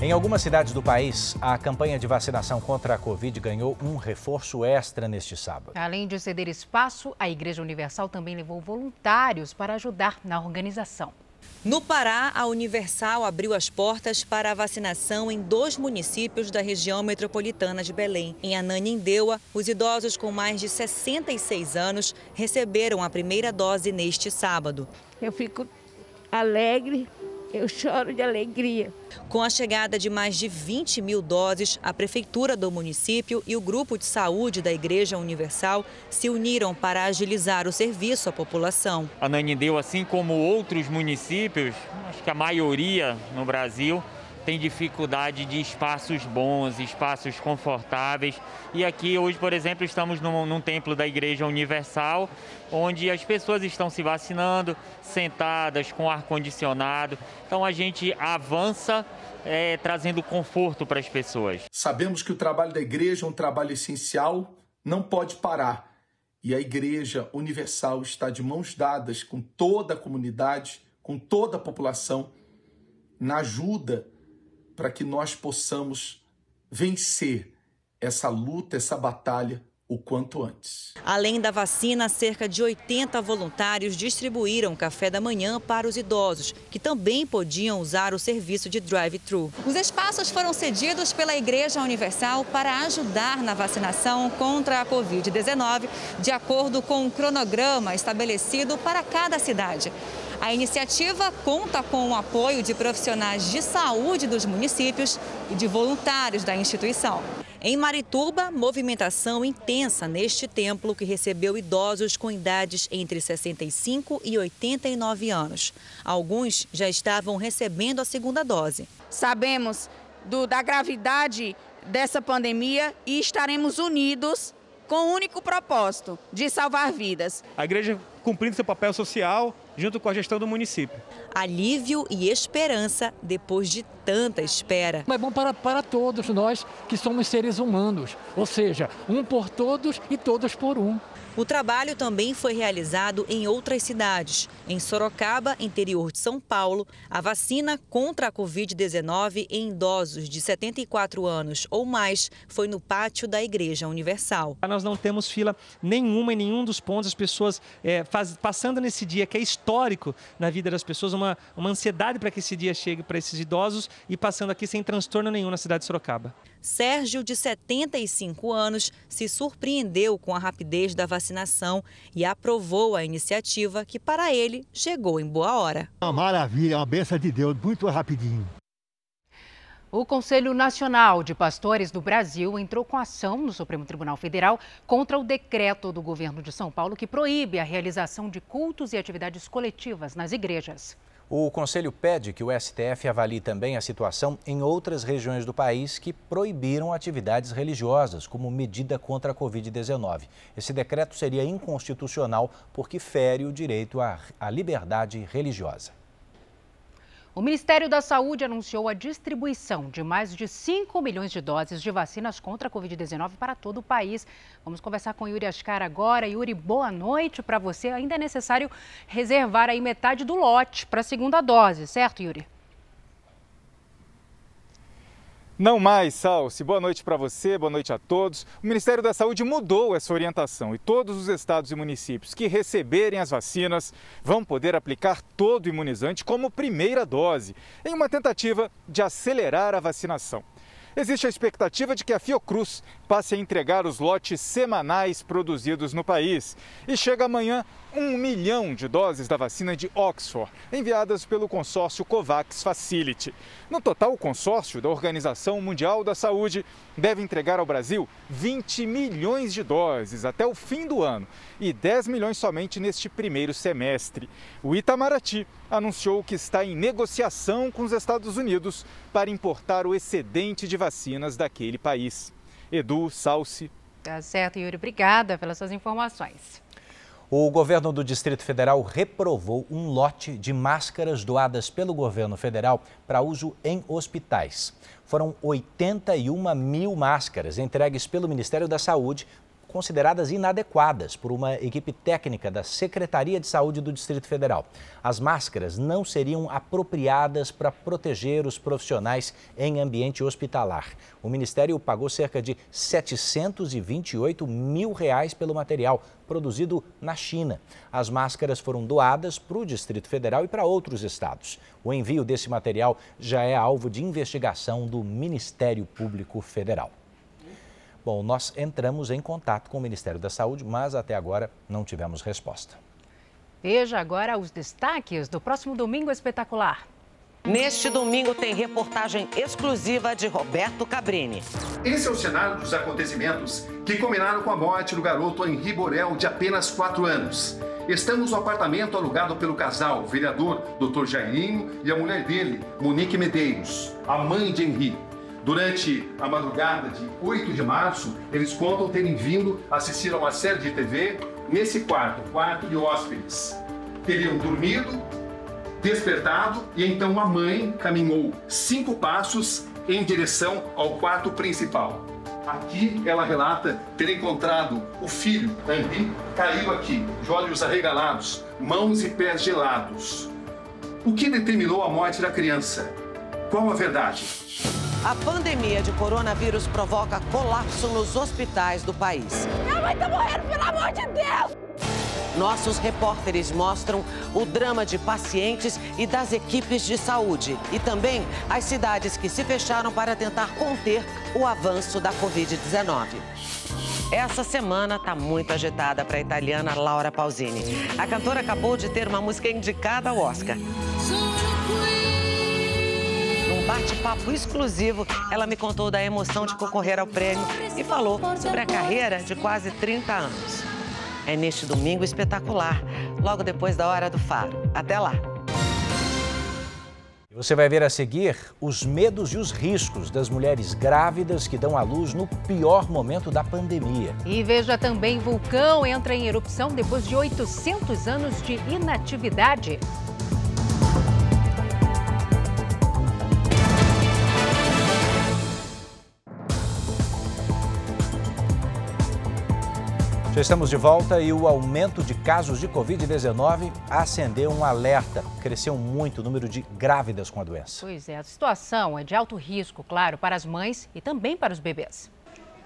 Em algumas cidades do país, a campanha de vacinação contra a Covid ganhou um reforço extra neste sábado.
Além de ceder espaço, a Igreja Universal também levou voluntários para ajudar na organização.
No Pará, a Universal abriu as portas para a vacinação em dois municípios da região metropolitana de Belém. Em Ananindeua, os idosos com mais de 66 anos receberam a primeira dose neste sábado.
Eu fico alegre eu choro de alegria.
Com a chegada de mais de 20 mil doses, a Prefeitura do município e o Grupo de Saúde da Igreja Universal se uniram para agilizar o serviço à população.
A Nanindeu, assim como outros municípios, acho que a maioria no Brasil, tem dificuldade de espaços bons, espaços confortáveis. E aqui hoje, por exemplo, estamos num, num templo da Igreja Universal, onde as pessoas estão se vacinando, sentadas, com ar-condicionado. Então a gente avança é, trazendo conforto para as pessoas.
Sabemos que o trabalho da igreja é um trabalho essencial, não pode parar. E a Igreja Universal está de mãos dadas com toda a comunidade, com toda a população, na ajuda para que nós possamos vencer essa luta, essa batalha o quanto antes.
Além da vacina, cerca de 80 voluntários distribuíram café da manhã para os idosos, que também podiam usar o serviço de drive-thru. Os espaços foram cedidos pela Igreja Universal para ajudar na vacinação contra a Covid-19, de acordo com um cronograma estabelecido para cada cidade. A iniciativa conta com o apoio de profissionais de saúde dos municípios e de voluntários da instituição. Em Marituba, movimentação intensa neste templo que recebeu idosos com idades entre 65 e 89 anos. Alguns já estavam recebendo a segunda dose.
Sabemos do, da gravidade dessa pandemia e estaremos unidos com o único propósito de salvar vidas.
A igreja cumprindo seu papel social junto com a gestão do município.
Alívio e esperança depois de tanta espera.
É bom para, para todos nós que somos seres humanos, ou seja, um por todos e todos por um.
O trabalho também foi realizado em outras cidades. Em Sorocaba, interior de São Paulo, a vacina contra a Covid-19 em idosos de 74 anos ou mais foi no pátio da Igreja Universal.
Nós não temos fila nenhuma em nenhum dos pontos, as pessoas é, faz, passando nesse dia que é histórico na vida das pessoas, uma, uma ansiedade para que esse dia chegue para esses idosos e passando aqui sem transtorno nenhum na cidade de Sorocaba.
Sérgio, de 75 anos, se surpreendeu com a rapidez da vacinação e aprovou a iniciativa que, para ele, chegou em boa hora.
Uma maravilha, uma benção de Deus, muito rapidinho.
O Conselho Nacional de Pastores do Brasil entrou com ação no Supremo Tribunal Federal contra o decreto do governo de São Paulo que proíbe a realização de cultos e atividades coletivas nas igrejas.
O Conselho pede que o STF avalie também a situação em outras regiões do país que proibiram atividades religiosas como medida contra a Covid-19. Esse decreto seria inconstitucional porque fere o direito à liberdade religiosa.
O Ministério da Saúde anunciou a distribuição de mais de 5 milhões de doses de vacinas contra a Covid-19 para todo o país. Vamos conversar com Yuri Ascar agora. Yuri, boa noite para você. Ainda é necessário reservar aí metade do lote para a segunda dose, certo, Yuri?
Não mais, Salsi. Boa noite para você, boa noite a todos. O Ministério da Saúde mudou essa orientação e todos os estados e municípios que receberem as vacinas vão poder aplicar todo o imunizante como primeira dose, em uma tentativa de acelerar a vacinação. Existe a expectativa de que a Fiocruz passe a entregar os lotes semanais produzidos no país. E chega amanhã um milhão de doses da vacina de Oxford, enviadas pelo consórcio COVAX Facility. No total, o consórcio da Organização Mundial da Saúde deve entregar ao Brasil 20 milhões de doses até o fim do ano e 10 milhões somente neste primeiro semestre. O Itamaraty anunciou que está em negociação com os Estados Unidos para importar o excedente de vacinas daquele país. Edu, Salsi.
Tá certo, Yuri. Obrigada pelas suas informações.
O governo do Distrito Federal reprovou um lote de máscaras doadas pelo governo federal para uso em hospitais. Foram 81 mil máscaras entregues pelo Ministério da Saúde consideradas inadequadas por uma equipe técnica da Secretaria de Saúde do Distrito Federal. As máscaras não seriam apropriadas para proteger os profissionais em ambiente hospitalar. O Ministério pagou cerca de 728 mil reais pelo material produzido na China. As máscaras foram doadas para o Distrito Federal e para outros estados. O envio desse material já é alvo de investigação do Ministério Público Federal. Bom, nós entramos em contato com o Ministério da Saúde, mas até agora não tivemos resposta.
Veja agora os destaques do próximo Domingo Espetacular.
Neste domingo tem reportagem exclusiva de Roberto Cabrini.
Esse é o cenário dos acontecimentos que combinaram com a morte do garoto Henri Borel, de apenas 4 anos. Estamos no apartamento alugado pelo casal, o vereador Dr. Jairinho e a mulher dele, Monique Medeiros, a mãe de Henri. Durante a madrugada de 8 de março, eles contam terem vindo assistir a uma série de TV nesse quarto, quarto de hóspedes. Teriam dormido, despertado e então a mãe caminhou cinco passos em direção ao quarto principal. Aqui ela relata ter encontrado o filho, Henri, caído aqui, de olhos arregalados, mãos e pés gelados. O que determinou a morte da criança? Qual a verdade?
A pandemia de coronavírus provoca colapso nos hospitais do país.
Minha mãe tá morrendo, pelo amor de Deus!
Nossos repórteres mostram o drama de pacientes e das equipes de saúde e também as cidades que se fecharam para tentar conter o avanço da Covid-19. Essa semana está muito agitada para a italiana Laura Pausini. A cantora acabou de ter uma música indicada ao Oscar bate-papo exclusivo, ela me contou da emoção de concorrer ao prêmio e falou sobre a carreira de quase 30 anos. É neste domingo espetacular, logo depois da hora do faro. Até lá!
Você vai ver a seguir os medos e os riscos das mulheres grávidas que dão à luz no pior momento da pandemia.
E veja também: vulcão entra em erupção depois de 800 anos de inatividade.
Já estamos de volta e o aumento de casos de Covid-19 acendeu um alerta. Cresceu muito o número de grávidas com a doença.
Pois é, a situação é de alto risco, claro, para as mães e também para os bebês.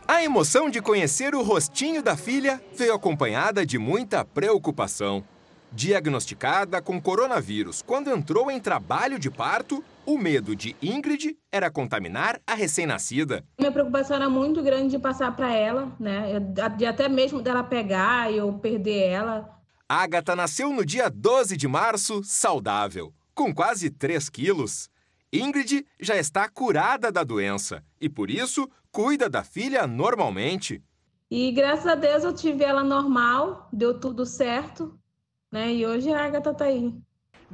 A emoção de conhecer o rostinho da filha veio acompanhada de muita preocupação. Diagnosticada com coronavírus quando entrou em trabalho de parto, o medo de Ingrid era contaminar a recém-nascida.
Minha preocupação era muito grande de passar para ela, né? De até mesmo dela pegar e eu perder ela.
Agatha nasceu no dia 12 de março, saudável, com quase 3 quilos. Ingrid já está curada da doença e, por isso, cuida da filha normalmente.
E graças a Deus eu tive ela normal, deu tudo certo né? E hoje a Agatha tá aí.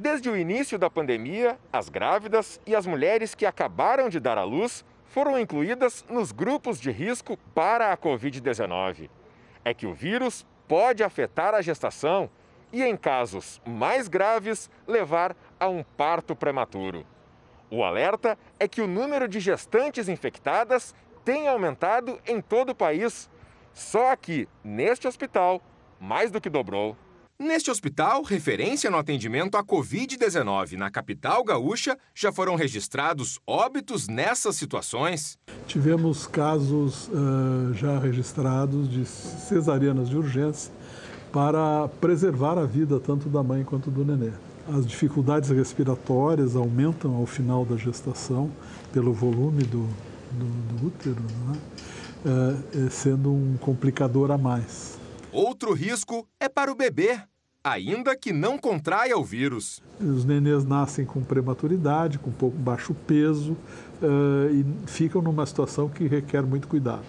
Desde o início da pandemia, as grávidas e as mulheres que acabaram de dar à luz foram incluídas nos grupos de risco para a Covid-19. É que o vírus pode afetar a gestação e, em casos mais graves, levar a um parto prematuro. O alerta é que o número de gestantes infectadas tem aumentado em todo o país. Só aqui, neste hospital, mais do que dobrou. Neste hospital, referência no atendimento à Covid-19 na capital gaúcha, já foram registrados óbitos nessas situações.
Tivemos casos uh, já registrados de cesarianas de urgência para preservar a vida tanto da mãe quanto do nenê. As dificuldades respiratórias aumentam ao final da gestação pelo volume do, do, do útero, né? uh, sendo um complicador a mais.
Outro risco é para o bebê, ainda que não contraia o vírus.
Os nenês nascem com prematuridade, com pouco baixo peso uh, e ficam numa situação que requer muito cuidado.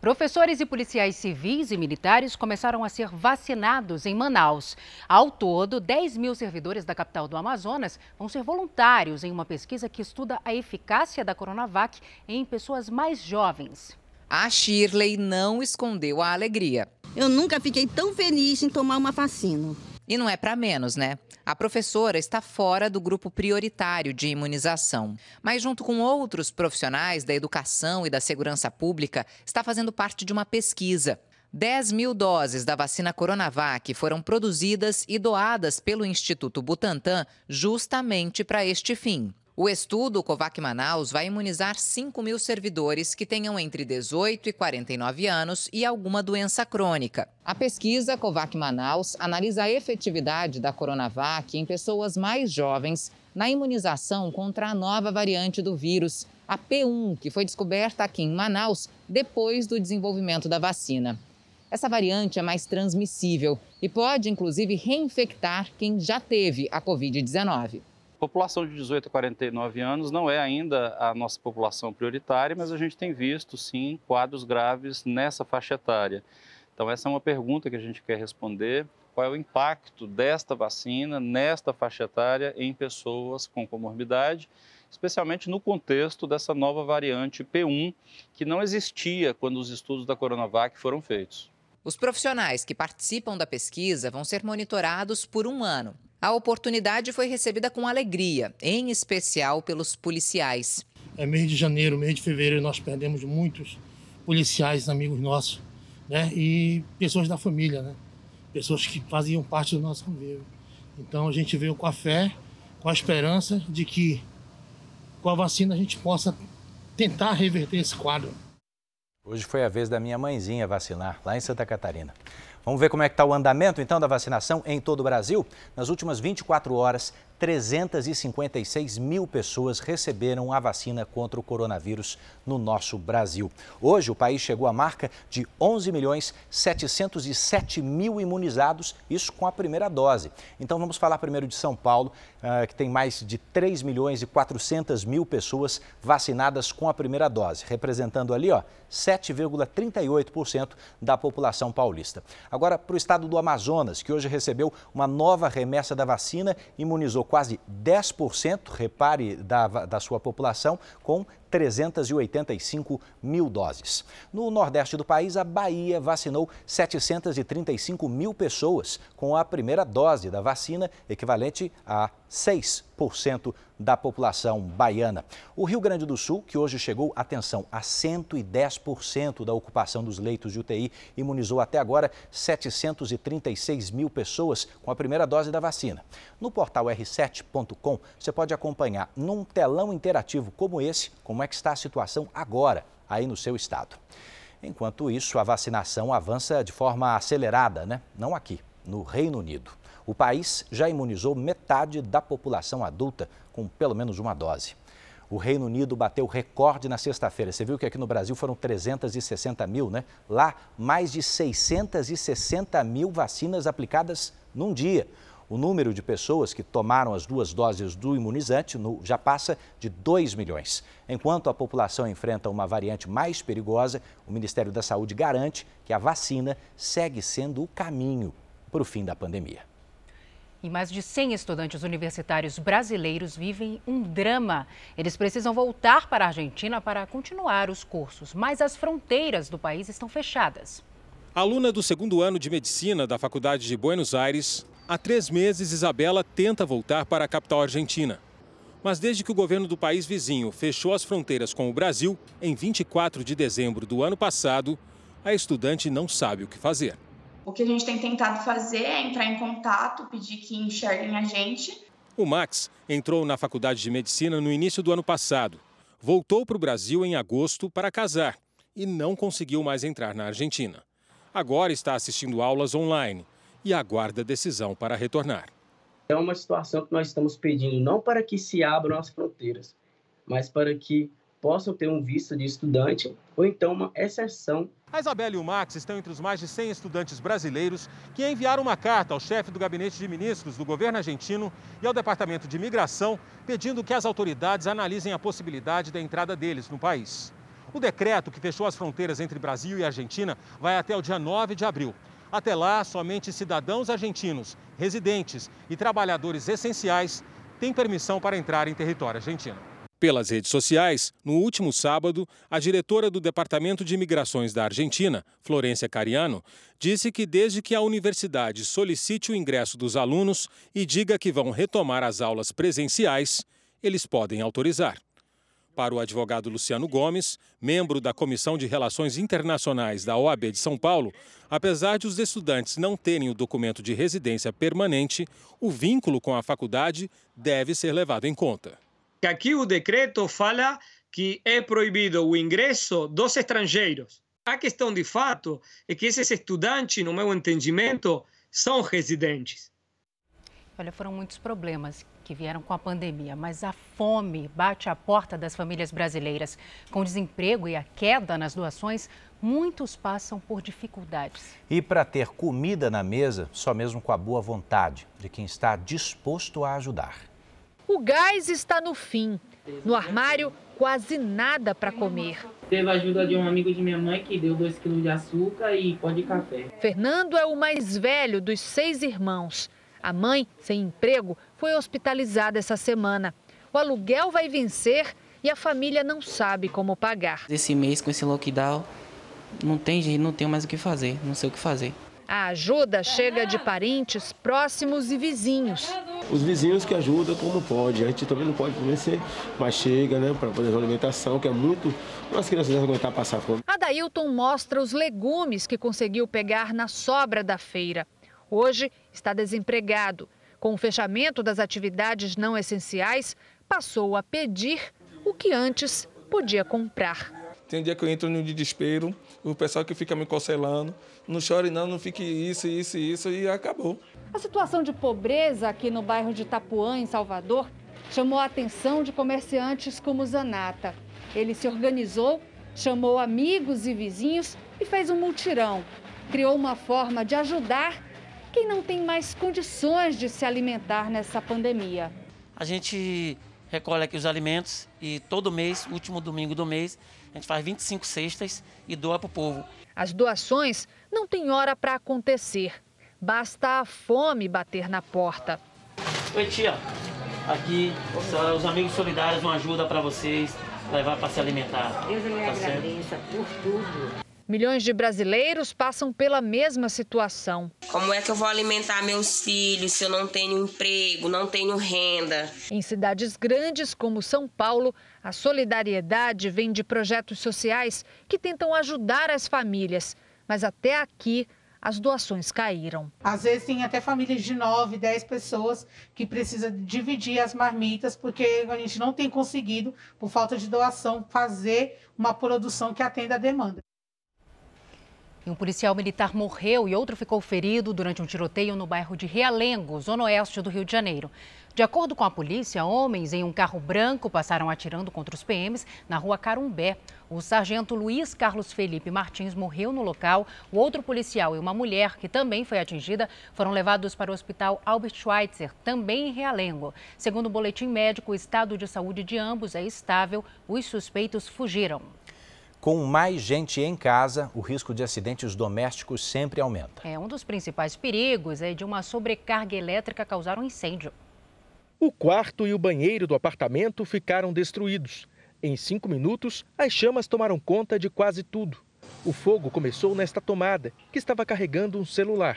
Professores e policiais civis e militares começaram a ser vacinados em Manaus. Ao todo, 10 mil servidores da capital do Amazonas vão ser voluntários em uma pesquisa que estuda a eficácia da Coronavac em pessoas mais jovens.
A Shirley não escondeu a alegria.
Eu nunca fiquei tão feliz em tomar uma vacina.
E não é para menos, né? A professora está fora do grupo prioritário de imunização, mas, junto com outros profissionais da educação e da segurança pública, está fazendo parte de uma pesquisa. 10 mil doses da vacina Coronavac foram produzidas e doadas pelo Instituto Butantan justamente para este fim. O estudo Covac Manaus vai imunizar 5 mil servidores que tenham entre 18 e 49 anos e alguma doença crônica. A pesquisa Covac Manaus analisa a efetividade da Coronavac em pessoas mais jovens na imunização contra a nova variante do vírus, a P1, que foi descoberta aqui em Manaus depois do desenvolvimento da vacina. Essa variante é mais transmissível e pode, inclusive, reinfectar quem já teve a Covid-19
população de 18 a 49 anos não é ainda a nossa população prioritária, mas a gente tem visto, sim, quadros graves nessa faixa etária. Então, essa é uma pergunta que a gente quer responder. Qual é o impacto desta vacina nesta faixa etária em pessoas com comorbidade, especialmente no contexto dessa nova variante P1, que não existia quando os estudos da Coronavac foram feitos.
Os profissionais que participam da pesquisa vão ser monitorados por um ano. A oportunidade foi recebida com alegria, em especial pelos policiais.
É mês de janeiro, mês de fevereiro, nós perdemos muitos policiais, amigos nossos, né? E pessoas da família, né? Pessoas que faziam parte do nosso convívio. Então a gente veio com a fé, com a esperança de que com a vacina a gente possa tentar reverter esse quadro.
Hoje foi a vez da minha mãezinha vacinar, lá em Santa Catarina. Vamos ver como é que está o andamento, então, da vacinação em todo o Brasil? Nas últimas 24 horas, 356 mil pessoas receberam a vacina contra o coronavírus no nosso Brasil. Hoje, o país chegou à marca de 11 milhões 707 mil imunizados, isso com a primeira dose. Então, vamos falar primeiro de São Paulo, ah, que tem mais de 3 milhões e 400 mil pessoas vacinadas com a primeira dose, representando ali, ó, 7,38% da população paulista. Agora, para o estado do Amazonas, que hoje recebeu uma nova remessa da vacina, imunizou quase 10%, repare, da, da sua população, com 385 mil doses. No nordeste do país, a Bahia vacinou 735 mil pessoas com a primeira dose da vacina, equivalente a 6% da população baiana. O Rio Grande do Sul, que hoje chegou, atenção, a 110% da ocupação dos leitos de UTI, imunizou até agora 736 mil pessoas com a primeira dose da vacina. No portal r7.com, você pode acompanhar num telão interativo como esse, como é que está a situação agora aí no seu estado. Enquanto isso, a vacinação avança de forma acelerada, né? Não aqui, no Reino Unido. O país já imunizou metade da população adulta com pelo menos uma dose. O Reino Unido bateu recorde na sexta-feira. Você viu que aqui no Brasil foram 360 mil, né? Lá, mais de 660 mil vacinas aplicadas num dia. O número de pessoas que tomaram as duas doses do imunizante no, já passa de 2 milhões. Enquanto a população enfrenta uma variante mais perigosa, o Ministério da Saúde garante que a vacina segue sendo o caminho para o fim da pandemia.
E mais de 100 estudantes universitários brasileiros vivem um drama. Eles precisam voltar para a Argentina para continuar os cursos, mas as fronteiras do país estão fechadas.
Aluna do segundo ano de medicina da Faculdade de Buenos Aires, há três meses Isabela tenta voltar para a capital argentina. Mas desde que o governo do país vizinho fechou as fronteiras com o Brasil, em 24 de dezembro do ano passado, a estudante não sabe o que fazer.
O que a gente tem tentado fazer é entrar em contato, pedir que enxerguem a gente.
O Max entrou na faculdade de medicina no início do ano passado. Voltou para o Brasil em agosto para casar e não conseguiu mais entrar na Argentina. Agora está assistindo aulas online e aguarda decisão para retornar.
É uma situação que nós estamos pedindo não para que se abram as fronteiras, mas para que possam ter um visto de estudante ou então uma exceção.
A Isabela e o Max estão entre os mais de 100 estudantes brasileiros que enviaram uma carta ao chefe do gabinete de ministros do governo argentino e ao departamento de imigração pedindo que as autoridades analisem a possibilidade da entrada deles no país. O decreto que fechou as fronteiras entre Brasil e Argentina vai até o dia 9 de abril. Até lá, somente cidadãos argentinos, residentes e trabalhadores essenciais têm permissão para entrar em território argentino. Pelas redes sociais, no último sábado, a diretora do Departamento de Imigrações da Argentina, Florência Cariano, disse que desde que a universidade solicite o ingresso dos alunos e diga que vão retomar as aulas presenciais, eles podem autorizar. Para o advogado Luciano Gomes, membro da Comissão de Relações Internacionais da OAB de São Paulo, apesar de os estudantes não terem o documento de residência permanente, o vínculo com a faculdade deve ser levado em conta
aqui o decreto fala que é proibido o ingresso dos estrangeiros. A questão de fato é que esses estudantes, no meu entendimento, são residentes.
Olha, foram muitos problemas que vieram com a pandemia, mas a fome bate à porta das famílias brasileiras. Com o desemprego e a queda nas doações, muitos passam por dificuldades.
E para ter comida na mesa, só mesmo com a boa vontade de quem está disposto a ajudar.
O gás está no fim. No armário, quase nada para comer.
Teve a ajuda de um amigo de minha mãe que deu 2 quilos de açúcar e pó de café.
Fernando é o mais velho dos seis irmãos. A mãe, sem emprego, foi hospitalizada essa semana. O aluguel vai vencer e a família não sabe como pagar.
Esse mês, com esse lockdown, não tem jeito, não tenho mais o que fazer, não sei o que fazer.
A ajuda chega de parentes próximos e vizinhos.
Os vizinhos que ajudam como pode. A gente também não pode vencer, mas chega, né, para poder alimentação, que é muito. As crianças não aguentar passar fome.
Adailton mostra os legumes que conseguiu pegar na sobra da feira. Hoje está desempregado. Com o fechamento das atividades não essenciais, passou a pedir o que antes podia comprar.
Tem um dia que eu entro no desespero, o pessoal que fica me conselando, não chore não, não fique isso, isso e isso, e acabou.
A situação de pobreza aqui no bairro de Itapuã, em Salvador, chamou a atenção de comerciantes como Zanata. Ele se organizou, chamou amigos e vizinhos e fez um multirão. Criou uma forma de ajudar quem não tem mais condições de se alimentar nessa pandemia.
A gente recolhe aqui os alimentos e todo mês, último domingo do mês, a gente faz 25 cestas e doa para o povo.
As doações não têm hora para acontecer. Basta a fome bater na porta.
Oi, tia. Aqui, os amigos solidários, uma ajuda para vocês levar para se alimentar.
Deus me tá agradeça por tudo.
Milhões de brasileiros passam pela mesma situação.
Como é que eu vou alimentar meus filhos se eu não tenho emprego, não tenho renda?
Em cidades grandes como São Paulo, a solidariedade vem de projetos sociais que tentam ajudar as famílias. Mas até aqui, as doações caíram.
Às vezes tem até famílias de 9, 10 pessoas que precisam dividir as marmitas porque a gente não tem conseguido, por falta de doação, fazer uma produção que atenda a demanda.
Um policial militar morreu e outro ficou ferido durante um tiroteio no bairro de Realengo, zona oeste do Rio de Janeiro. De acordo com a polícia, homens em um carro branco passaram atirando contra os PMs na rua Carumbé. O sargento Luiz Carlos Felipe Martins morreu no local. O outro policial e uma mulher, que também foi atingida, foram levados para o hospital Albert Schweitzer, também em Realengo. Segundo o boletim médico, o estado de saúde de ambos é estável. Os suspeitos fugiram.
Com mais gente em casa, o risco de acidentes domésticos sempre aumenta.
É um dos principais perigos é de uma sobrecarga elétrica causar um incêndio.
O quarto e o banheiro do apartamento ficaram destruídos. Em cinco minutos, as chamas tomaram conta de quase tudo. O fogo começou nesta tomada, que estava carregando um celular.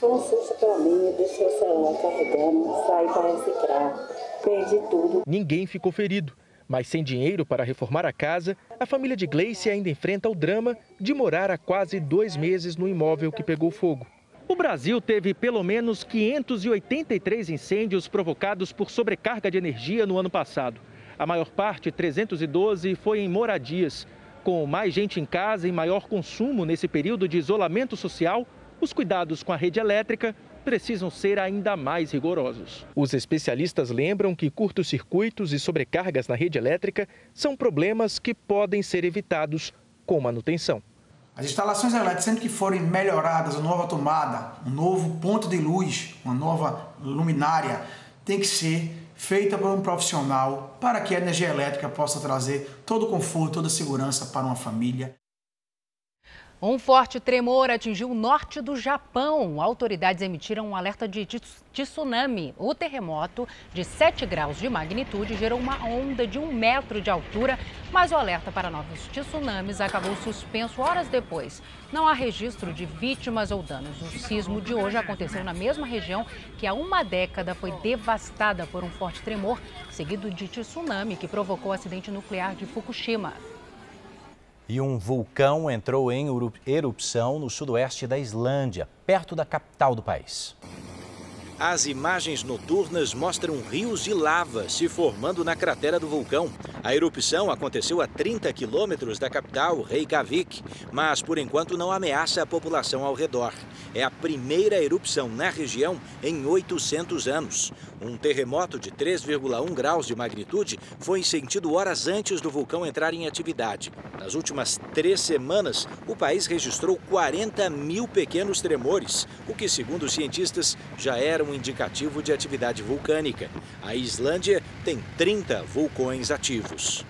Foi um susto para mim, eu deixei o celular carregando, saí para reciclar, perdi tudo.
Ninguém ficou ferido, mas sem dinheiro para reformar a casa, a família de Gleice ainda enfrenta o drama de morar há quase dois meses no imóvel que pegou fogo. O Brasil teve pelo menos 583 incêndios provocados por sobrecarga de energia no ano passado. A maior parte, 312, foi em moradias. Com mais gente em casa e maior consumo nesse período de isolamento social, os cuidados com a rede elétrica precisam ser ainda mais rigorosos. Os especialistas lembram que curtos-circuitos e sobrecargas na rede elétrica são problemas que podem ser evitados com manutenção.
As instalações elétricas, sempre que forem melhoradas, uma nova tomada, um novo ponto de luz, uma nova luminária, tem que ser feita por um profissional para que a energia elétrica possa trazer todo o conforto, toda a segurança para uma família.
Um forte tremor atingiu o norte do Japão. Autoridades emitiram um alerta de tsunami. O terremoto, de 7 graus de magnitude, gerou uma onda de um metro de altura, mas o alerta para novos tsunamis acabou suspenso horas depois. Não há registro de vítimas ou danos. O sismo de hoje aconteceu na mesma região que há uma década foi devastada por um forte tremor, seguido de tsunami, que provocou o acidente nuclear de Fukushima
e um vulcão entrou em erupção no sudoeste da Islândia, perto da capital do país. As imagens noturnas mostram rios de lava se formando na cratera do vulcão. A erupção aconteceu a 30 quilômetros da capital, Reykjavik, mas por enquanto não ameaça a população ao redor. É a primeira erupção na região em 800 anos. Um terremoto de 3,1 graus de magnitude foi sentido horas antes do vulcão entrar em atividade. Nas últimas três semanas, o país registrou 40 mil pequenos tremores, o que, segundo os cientistas, já era um indicativo de atividade vulcânica. A Islândia tem 30 vulcões ativos.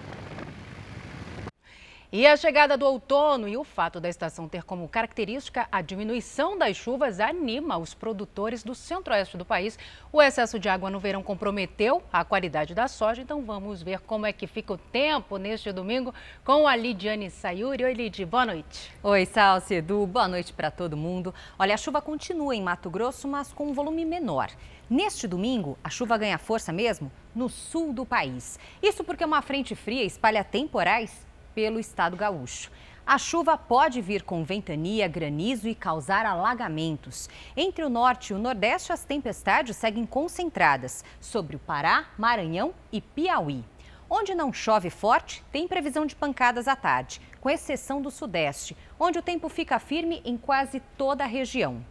E a chegada do outono e o fato da estação ter como característica a diminuição das chuvas anima os produtores do centro-oeste do país. O excesso de água no verão comprometeu a qualidade da soja, então vamos ver como é que fica o tempo neste domingo com a Lidiane Sayuri. Oi, Lid, boa noite.
Oi, Salce, Edu, boa noite para todo mundo. Olha, a chuva continua em Mato Grosso, mas com um volume menor. Neste domingo, a chuva ganha força mesmo no sul do país. Isso porque uma frente fria espalha temporais pelo estado gaúcho. A chuva pode vir com ventania, granizo e causar alagamentos. Entre o norte e o nordeste, as tempestades seguem concentradas sobre o Pará, Maranhão e Piauí. Onde não chove forte, tem previsão de pancadas à tarde, com exceção do sudeste, onde o tempo fica firme em quase toda a região.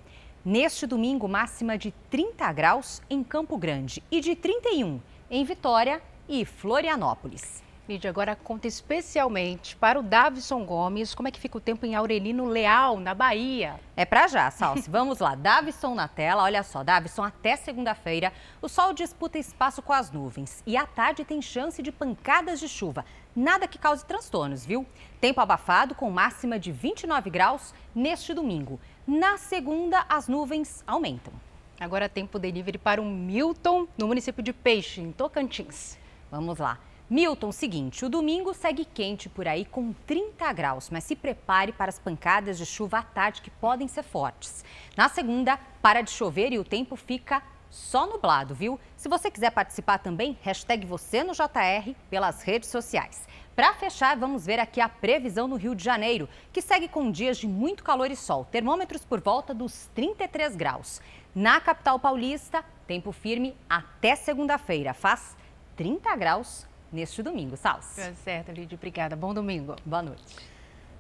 Neste domingo, máxima de 30 graus em Campo Grande e de 31 em Vitória e Florianópolis.
Lídia, agora conta especialmente para o Davison Gomes como é que fica o tempo em Aurelino Leal, na Bahia.
É para já, Salsi. *laughs* Vamos lá, Davison na tela. Olha só, Davison, até segunda-feira, o sol disputa espaço com as nuvens e à tarde tem chance de pancadas de chuva. Nada que cause transtornos, viu? Tempo abafado com máxima de 29 graus neste domingo. Na segunda, as nuvens aumentam.
Agora tempo delivery para o Milton, no município de Peixe, em Tocantins.
Vamos lá. Milton, seguinte, o domingo segue quente por aí com 30 graus, mas se prepare para as pancadas de chuva à tarde que podem ser fortes. Na segunda, para de chover e o tempo fica só nublado, viu? Se você quiser participar também, hashtag você no JR pelas redes sociais. Para fechar, vamos ver aqui a previsão no Rio de Janeiro, que segue com dias de muito calor e sol, termômetros por volta dos 33 graus. Na capital paulista, tempo firme até segunda-feira, faz 30 graus neste domingo. Salve.
Tá certo, Lídia. Obrigada. Bom domingo.
Boa noite.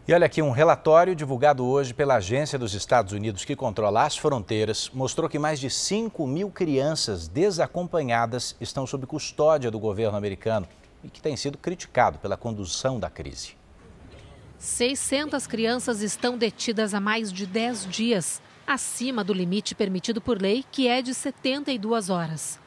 E olha aqui, um relatório divulgado hoje pela Agência dos Estados Unidos que controla as fronteiras mostrou que mais de 5 mil crianças desacompanhadas estão sob custódia do governo americano e que tem sido criticado pela condução da crise.
600 crianças estão detidas há mais de 10 dias, acima do limite permitido por lei, que é de 72 horas.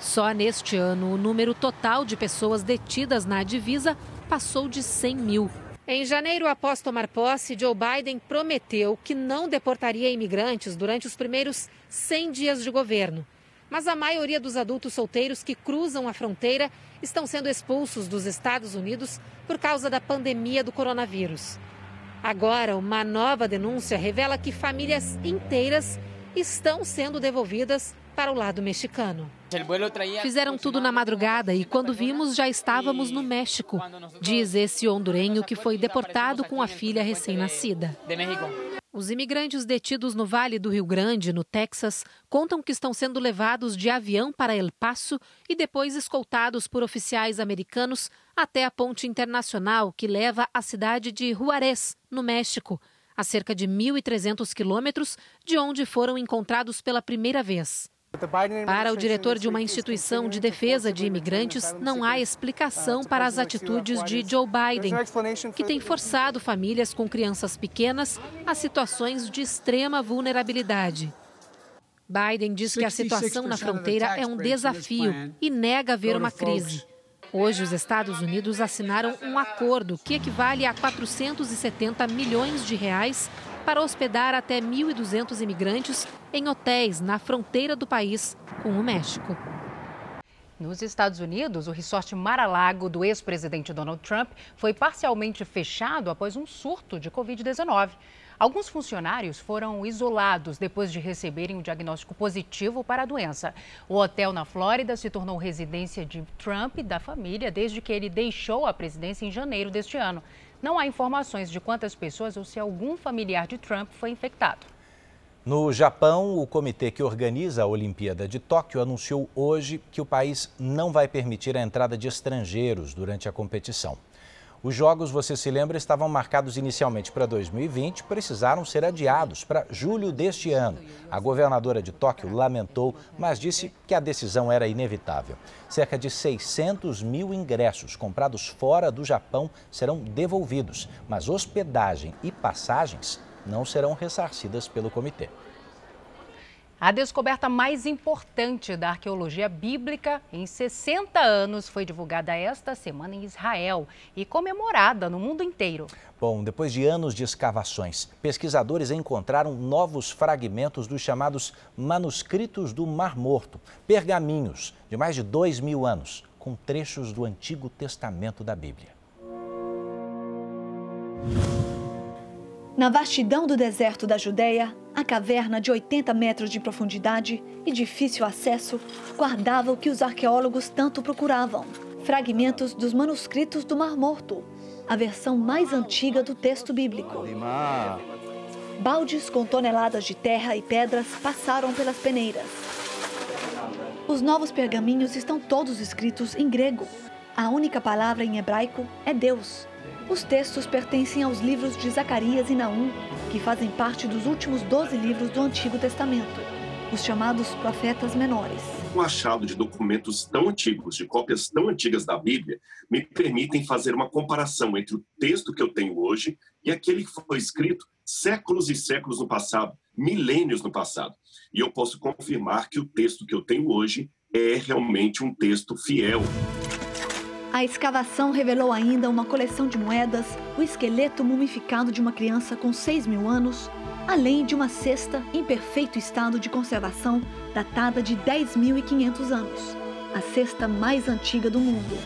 Só neste ano, o número total de pessoas detidas na divisa passou de 100 mil. Em janeiro, após tomar posse, Joe Biden prometeu que não deportaria imigrantes durante os primeiros 100 dias de governo. Mas a maioria dos adultos solteiros que cruzam a fronteira estão sendo expulsos dos Estados Unidos por causa da pandemia do coronavírus. Agora, uma nova denúncia revela que famílias inteiras estão sendo devolvidas para o lado mexicano. Fizeram tudo na madrugada e quando vimos já estávamos no México, diz esse hondurenho que foi deportado com a filha recém-nascida. Os imigrantes detidos no Vale do Rio Grande, no Texas, contam que estão sendo levados de avião para El Paso e depois escoltados por oficiais americanos até a ponte internacional que leva à cidade de Juarez, no México, a cerca de 1.300 quilômetros de onde foram encontrados pela primeira vez. Para o diretor de uma instituição de defesa de imigrantes, não há explicação para as atitudes de Joe Biden, que tem forçado famílias com crianças pequenas a situações de extrema vulnerabilidade. Biden diz que a situação na fronteira é um desafio e nega ver uma crise. Hoje, os Estados Unidos assinaram um acordo que equivale a 470 milhões de reais para hospedar até 1.200 imigrantes em hotéis na fronteira do país com o México.
Nos Estados Unidos, o resort Mar-a-Lago do ex-presidente Donald Trump foi parcialmente fechado após um surto de Covid-19. Alguns funcionários foram isolados depois de receberem o um diagnóstico positivo para a doença. O hotel na Flórida se tornou residência de Trump e da família desde que ele deixou a presidência em janeiro deste ano. Não há informações de quantas pessoas ou se algum familiar de Trump foi infectado.
No Japão, o comitê que organiza a Olimpíada de Tóquio anunciou hoje que o país não vai permitir a entrada de estrangeiros durante a competição. Os jogos, você se lembra, estavam marcados inicialmente para 2020, precisaram ser adiados para julho deste ano. A governadora de Tóquio lamentou, mas disse que a decisão era inevitável. Cerca de 600 mil ingressos comprados fora do Japão serão devolvidos, mas hospedagem e passagens não serão ressarcidas pelo comitê.
A descoberta mais importante da arqueologia bíblica em 60 anos foi divulgada esta semana em Israel e comemorada no mundo inteiro.
Bom, depois de anos de escavações, pesquisadores encontraram novos fragmentos dos chamados manuscritos do Mar Morto, pergaminhos de mais de dois mil anos, com trechos do Antigo Testamento da Bíblia.
Na vastidão do deserto da Judéia, a caverna de 80 metros de profundidade e difícil acesso guardava o que os arqueólogos tanto procuravam: fragmentos dos manuscritos do Mar Morto, a versão mais antiga do texto bíblico. Baldes com toneladas de terra e pedras passaram pelas peneiras. Os novos pergaminhos estão todos escritos em grego. A única palavra em hebraico é Deus. Os textos pertencem aos livros de Zacarias e Naum, que fazem parte dos últimos 12 livros do Antigo Testamento, os chamados profetas menores.
O achado de documentos tão antigos, de cópias tão antigas da Bíblia, me permitem fazer uma comparação entre o texto que eu tenho hoje e aquele que foi escrito séculos e séculos no passado, milênios no passado. E eu posso confirmar que o texto que eu tenho hoje é realmente um texto fiel.
A escavação revelou ainda uma coleção de moedas, o esqueleto mumificado de uma criança com 6 mil anos, além de uma cesta em perfeito estado de conservação, datada de 10.500 anos, a cesta mais antiga do mundo.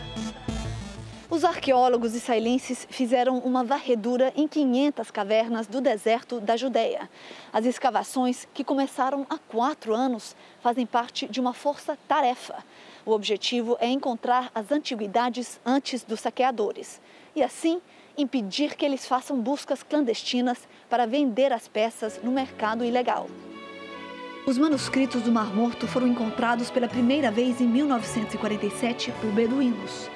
Os arqueólogos israelenses fizeram uma varredura em 500 cavernas do deserto da Judéia. As escavações, que começaram há quatro anos, fazem parte de uma força-tarefa o objetivo é encontrar as antiguidades antes dos saqueadores e, assim, impedir que eles façam buscas clandestinas para vender as peças no mercado ilegal. Os manuscritos do Mar Morto foram encontrados pela primeira vez em 1947 por beduínos.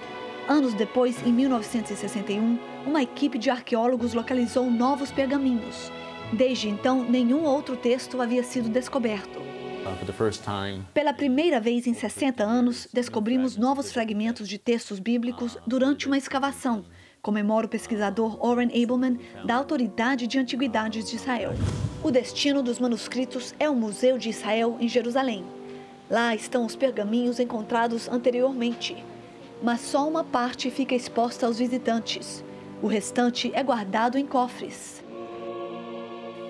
Anos depois, em 1961, uma equipe de arqueólogos localizou novos pergaminhos. Desde então, nenhum outro texto havia sido descoberto. Pela primeira vez em 60 anos, descobrimos novos fragmentos de textos bíblicos durante uma escavação, comemora o pesquisador Oren Abelman, da Autoridade de Antiguidades de Israel. O destino dos manuscritos é o Museu de Israel, em Jerusalém. Lá estão os pergaminhos encontrados anteriormente, mas só uma parte fica exposta aos visitantes. O restante é guardado em cofres.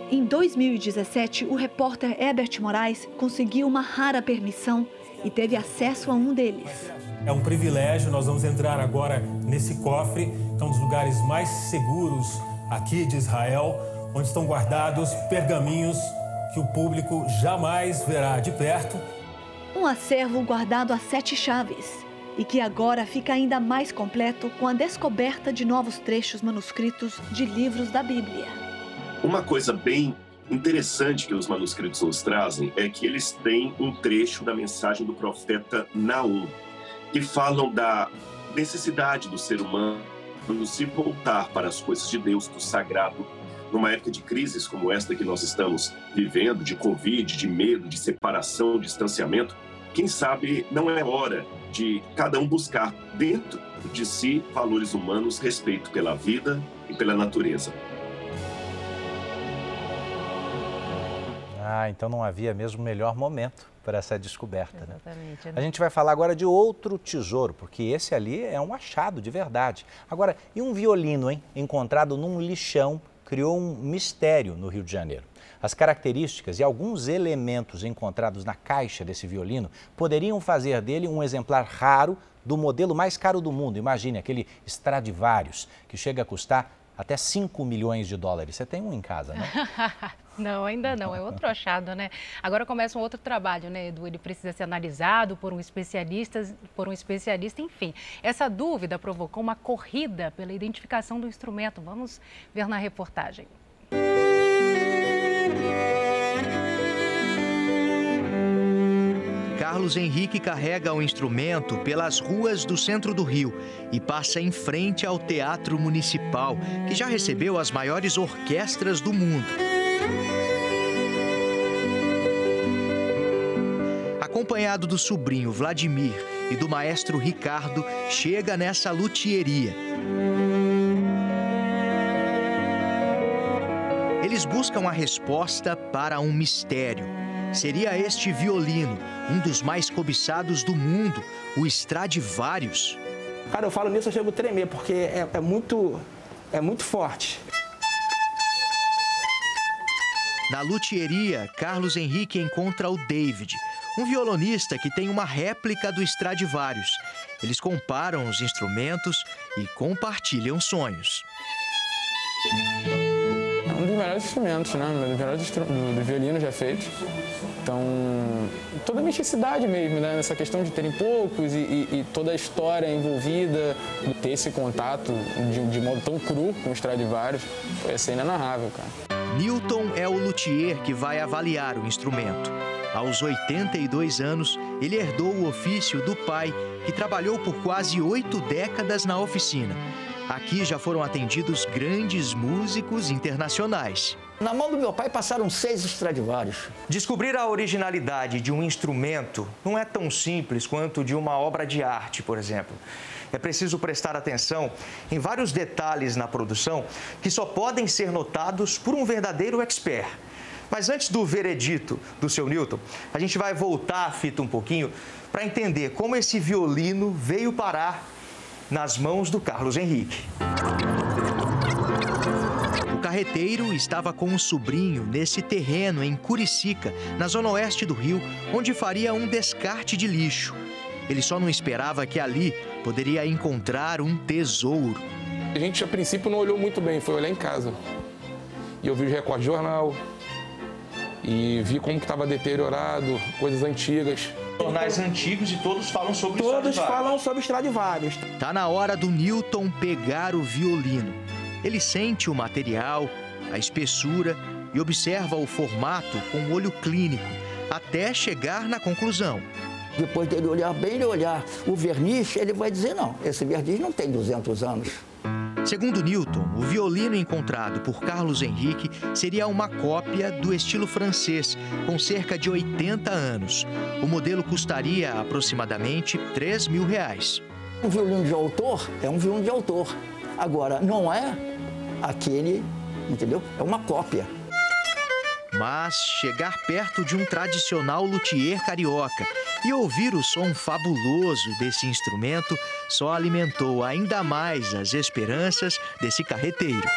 Em 2017, o repórter Herbert Moraes conseguiu uma rara permissão e teve acesso a um deles.
É um privilégio, nós vamos entrar agora nesse cofre, que é um dos lugares mais seguros aqui de Israel, onde estão guardados pergaminhos que o público jamais verá de perto.
Um acervo guardado a sete chaves e que agora fica ainda mais completo com a descoberta de novos trechos manuscritos de livros da Bíblia.
Uma coisa bem interessante que os manuscritos nos trazem é que eles têm um trecho da mensagem do profeta Naum, que falam da necessidade do ser humano se voltar para as coisas de Deus, do sagrado, numa época de crises como esta que nós estamos vivendo, de Covid, de medo, de separação, distanciamento, quem sabe não é hora de cada um buscar dentro de si valores humanos, respeito pela vida e pela natureza.
Ah, então não havia mesmo melhor momento para essa descoberta. Né?
Exatamente. Né?
A gente vai falar agora de outro tesouro, porque esse ali é um achado de verdade. Agora, e um violino, hein? Encontrado num lixão, criou um mistério no Rio de Janeiro. As características e alguns elementos encontrados na caixa desse violino poderiam fazer dele um exemplar raro do modelo mais caro do mundo. Imagine aquele Stradivarius, que chega a custar até 5 milhões de dólares. Você tem um em casa, né? *laughs*
não, ainda não. É outro achado, né? Agora começa um outro trabalho, né, Edu? Ele precisa ser analisado por um especialista, por um especialista, enfim. Essa dúvida provocou uma corrida pela identificação do instrumento. Vamos ver na reportagem.
Carlos Henrique carrega o instrumento pelas ruas do centro do Rio e passa em frente ao Teatro Municipal, que já recebeu as maiores orquestras do mundo. Acompanhado do sobrinho Vladimir e do maestro Ricardo, chega nessa luthieria. Eles buscam a resposta para um mistério seria este violino, um dos mais cobiçados do mundo, o Stradivarius.
Cara, eu falo nisso, eu chego a tremer, porque é, é muito, é muito forte.
Na luthieria, Carlos Henrique encontra o David, um violonista que tem uma réplica do Stradivarius. Eles comparam os instrumentos e compartilham sonhos
um dos melhores instrumentos, né? Um dos melhores do, do violino já feitos. Então, toda a misticidade mesmo, né? Nessa questão de terem poucos e, e, e toda a história envolvida, ter esse contato de, de modo tão cru com os Stradivarius, foi ser inenarrável, cara.
Newton é o luthier que vai avaliar o instrumento. Aos 82 anos, ele herdou o ofício do pai, que trabalhou por quase oito décadas na oficina. Aqui já foram atendidos grandes músicos internacionais.
Na mão do meu pai passaram seis Stradivarius.
Descobrir a originalidade de um instrumento não é tão simples quanto de uma obra de arte, por exemplo. É preciso prestar atenção em vários detalhes na produção que só podem ser notados por um verdadeiro expert. Mas antes do veredito do seu Newton, a gente vai voltar a fita um pouquinho para entender como esse violino veio parar nas mãos do Carlos Henrique. O carreteiro estava com um sobrinho nesse terreno em Curicica, na zona oeste do Rio, onde faria um descarte de lixo. Ele só não esperava que ali poderia encontrar um tesouro.
A gente, a princípio, não olhou muito bem, foi olhar em casa. E eu vi o recorde jornal, e vi como que estava deteriorado, coisas antigas
jornais antigos e todos falam sobre
Todos falam sobre Stradivarius.
Tá na hora do Newton pegar o violino. Ele sente o material, a espessura e observa o formato com o olho clínico, até chegar na conclusão.
Depois dele olhar bem, ele olhar o verniz, ele vai dizer: não, esse verniz não tem 200 anos.
Segundo Newton, o violino encontrado por Carlos Henrique seria uma cópia do estilo francês, com cerca de 80 anos. O modelo custaria aproximadamente 3 mil reais.
Um violino de autor é um violino de autor. Agora, não é aquele, entendeu? É uma cópia.
Mas chegar perto de um tradicional luthier carioca e ouvir o som fabuloso desse instrumento só alimentou ainda mais as esperanças desse carreteiro.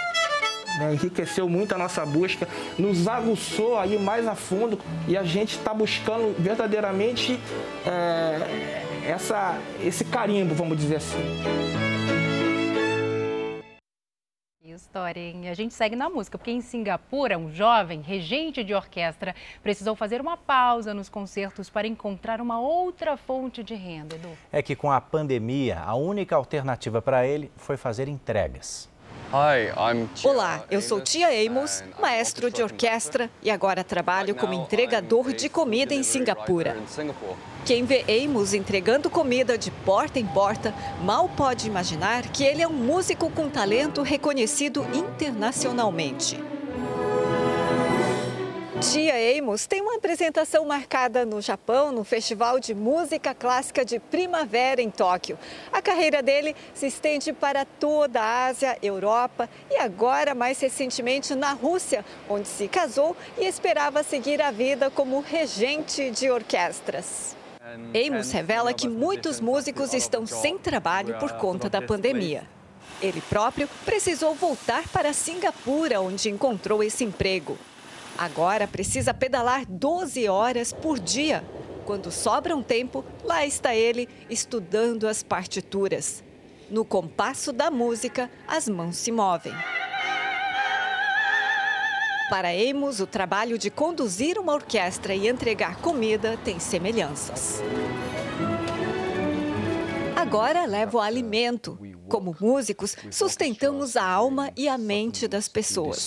Né, enriqueceu muito a nossa busca, nos aguçou aí mais a fundo e a gente está buscando verdadeiramente é, essa, esse carimbo, vamos dizer assim.
História, hein? A gente segue na música, porque em Singapura, um jovem regente de orquestra precisou fazer uma pausa nos concertos para encontrar uma outra fonte de renda, Edu.
É que com a pandemia, a única alternativa para ele foi fazer entregas.
Olá, eu sou Tia Amos, maestro de orquestra e agora trabalho como entregador de comida em Singapura. Quem vê Amos entregando comida de porta em porta mal pode imaginar que ele é um músico com talento reconhecido internacionalmente. Tia Amos tem uma apresentação marcada no Japão, no Festival de Música Clássica de Primavera em Tóquio. A carreira dele se estende para toda a Ásia, Europa e agora, mais recentemente, na Rússia, onde se casou e esperava seguir a vida como regente de orquestras. Amos revela que muitos músicos estão sem trabalho por conta da pandemia. Ele próprio precisou voltar para Singapura, onde encontrou esse emprego. Agora precisa pedalar 12 horas por dia. Quando sobra um tempo, lá está ele estudando as partituras. No compasso da música, as mãos se movem. Para Amos, o trabalho de conduzir uma orquestra e entregar comida tem semelhanças. Agora leva o alimento. Como músicos, sustentamos a alma e a mente das pessoas.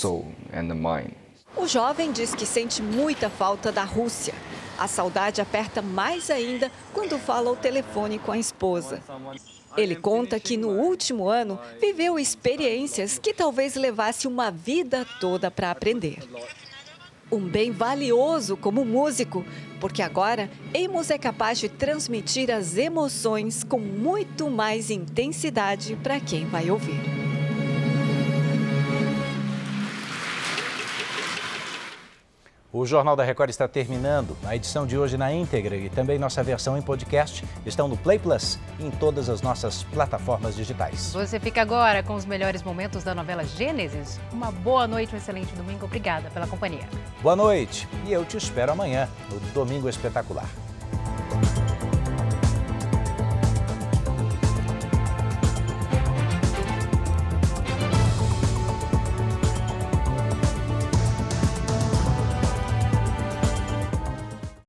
O jovem diz que sente muita falta da Rússia. A saudade aperta mais ainda quando fala ao telefone com a esposa. Ele conta que no último ano viveu experiências que talvez levasse uma vida toda para aprender. Um bem valioso como músico, porque agora Amos é capaz de transmitir as emoções com muito mais intensidade para quem vai ouvir.
O Jornal da Record está terminando. A edição de hoje na íntegra e também nossa versão em podcast estão no Play Plus e em todas as nossas plataformas digitais.
Você fica agora com os melhores momentos da novela Gênesis. Uma boa noite, um excelente domingo. Obrigada pela companhia.
Boa noite e eu te espero amanhã no Domingo Espetacular.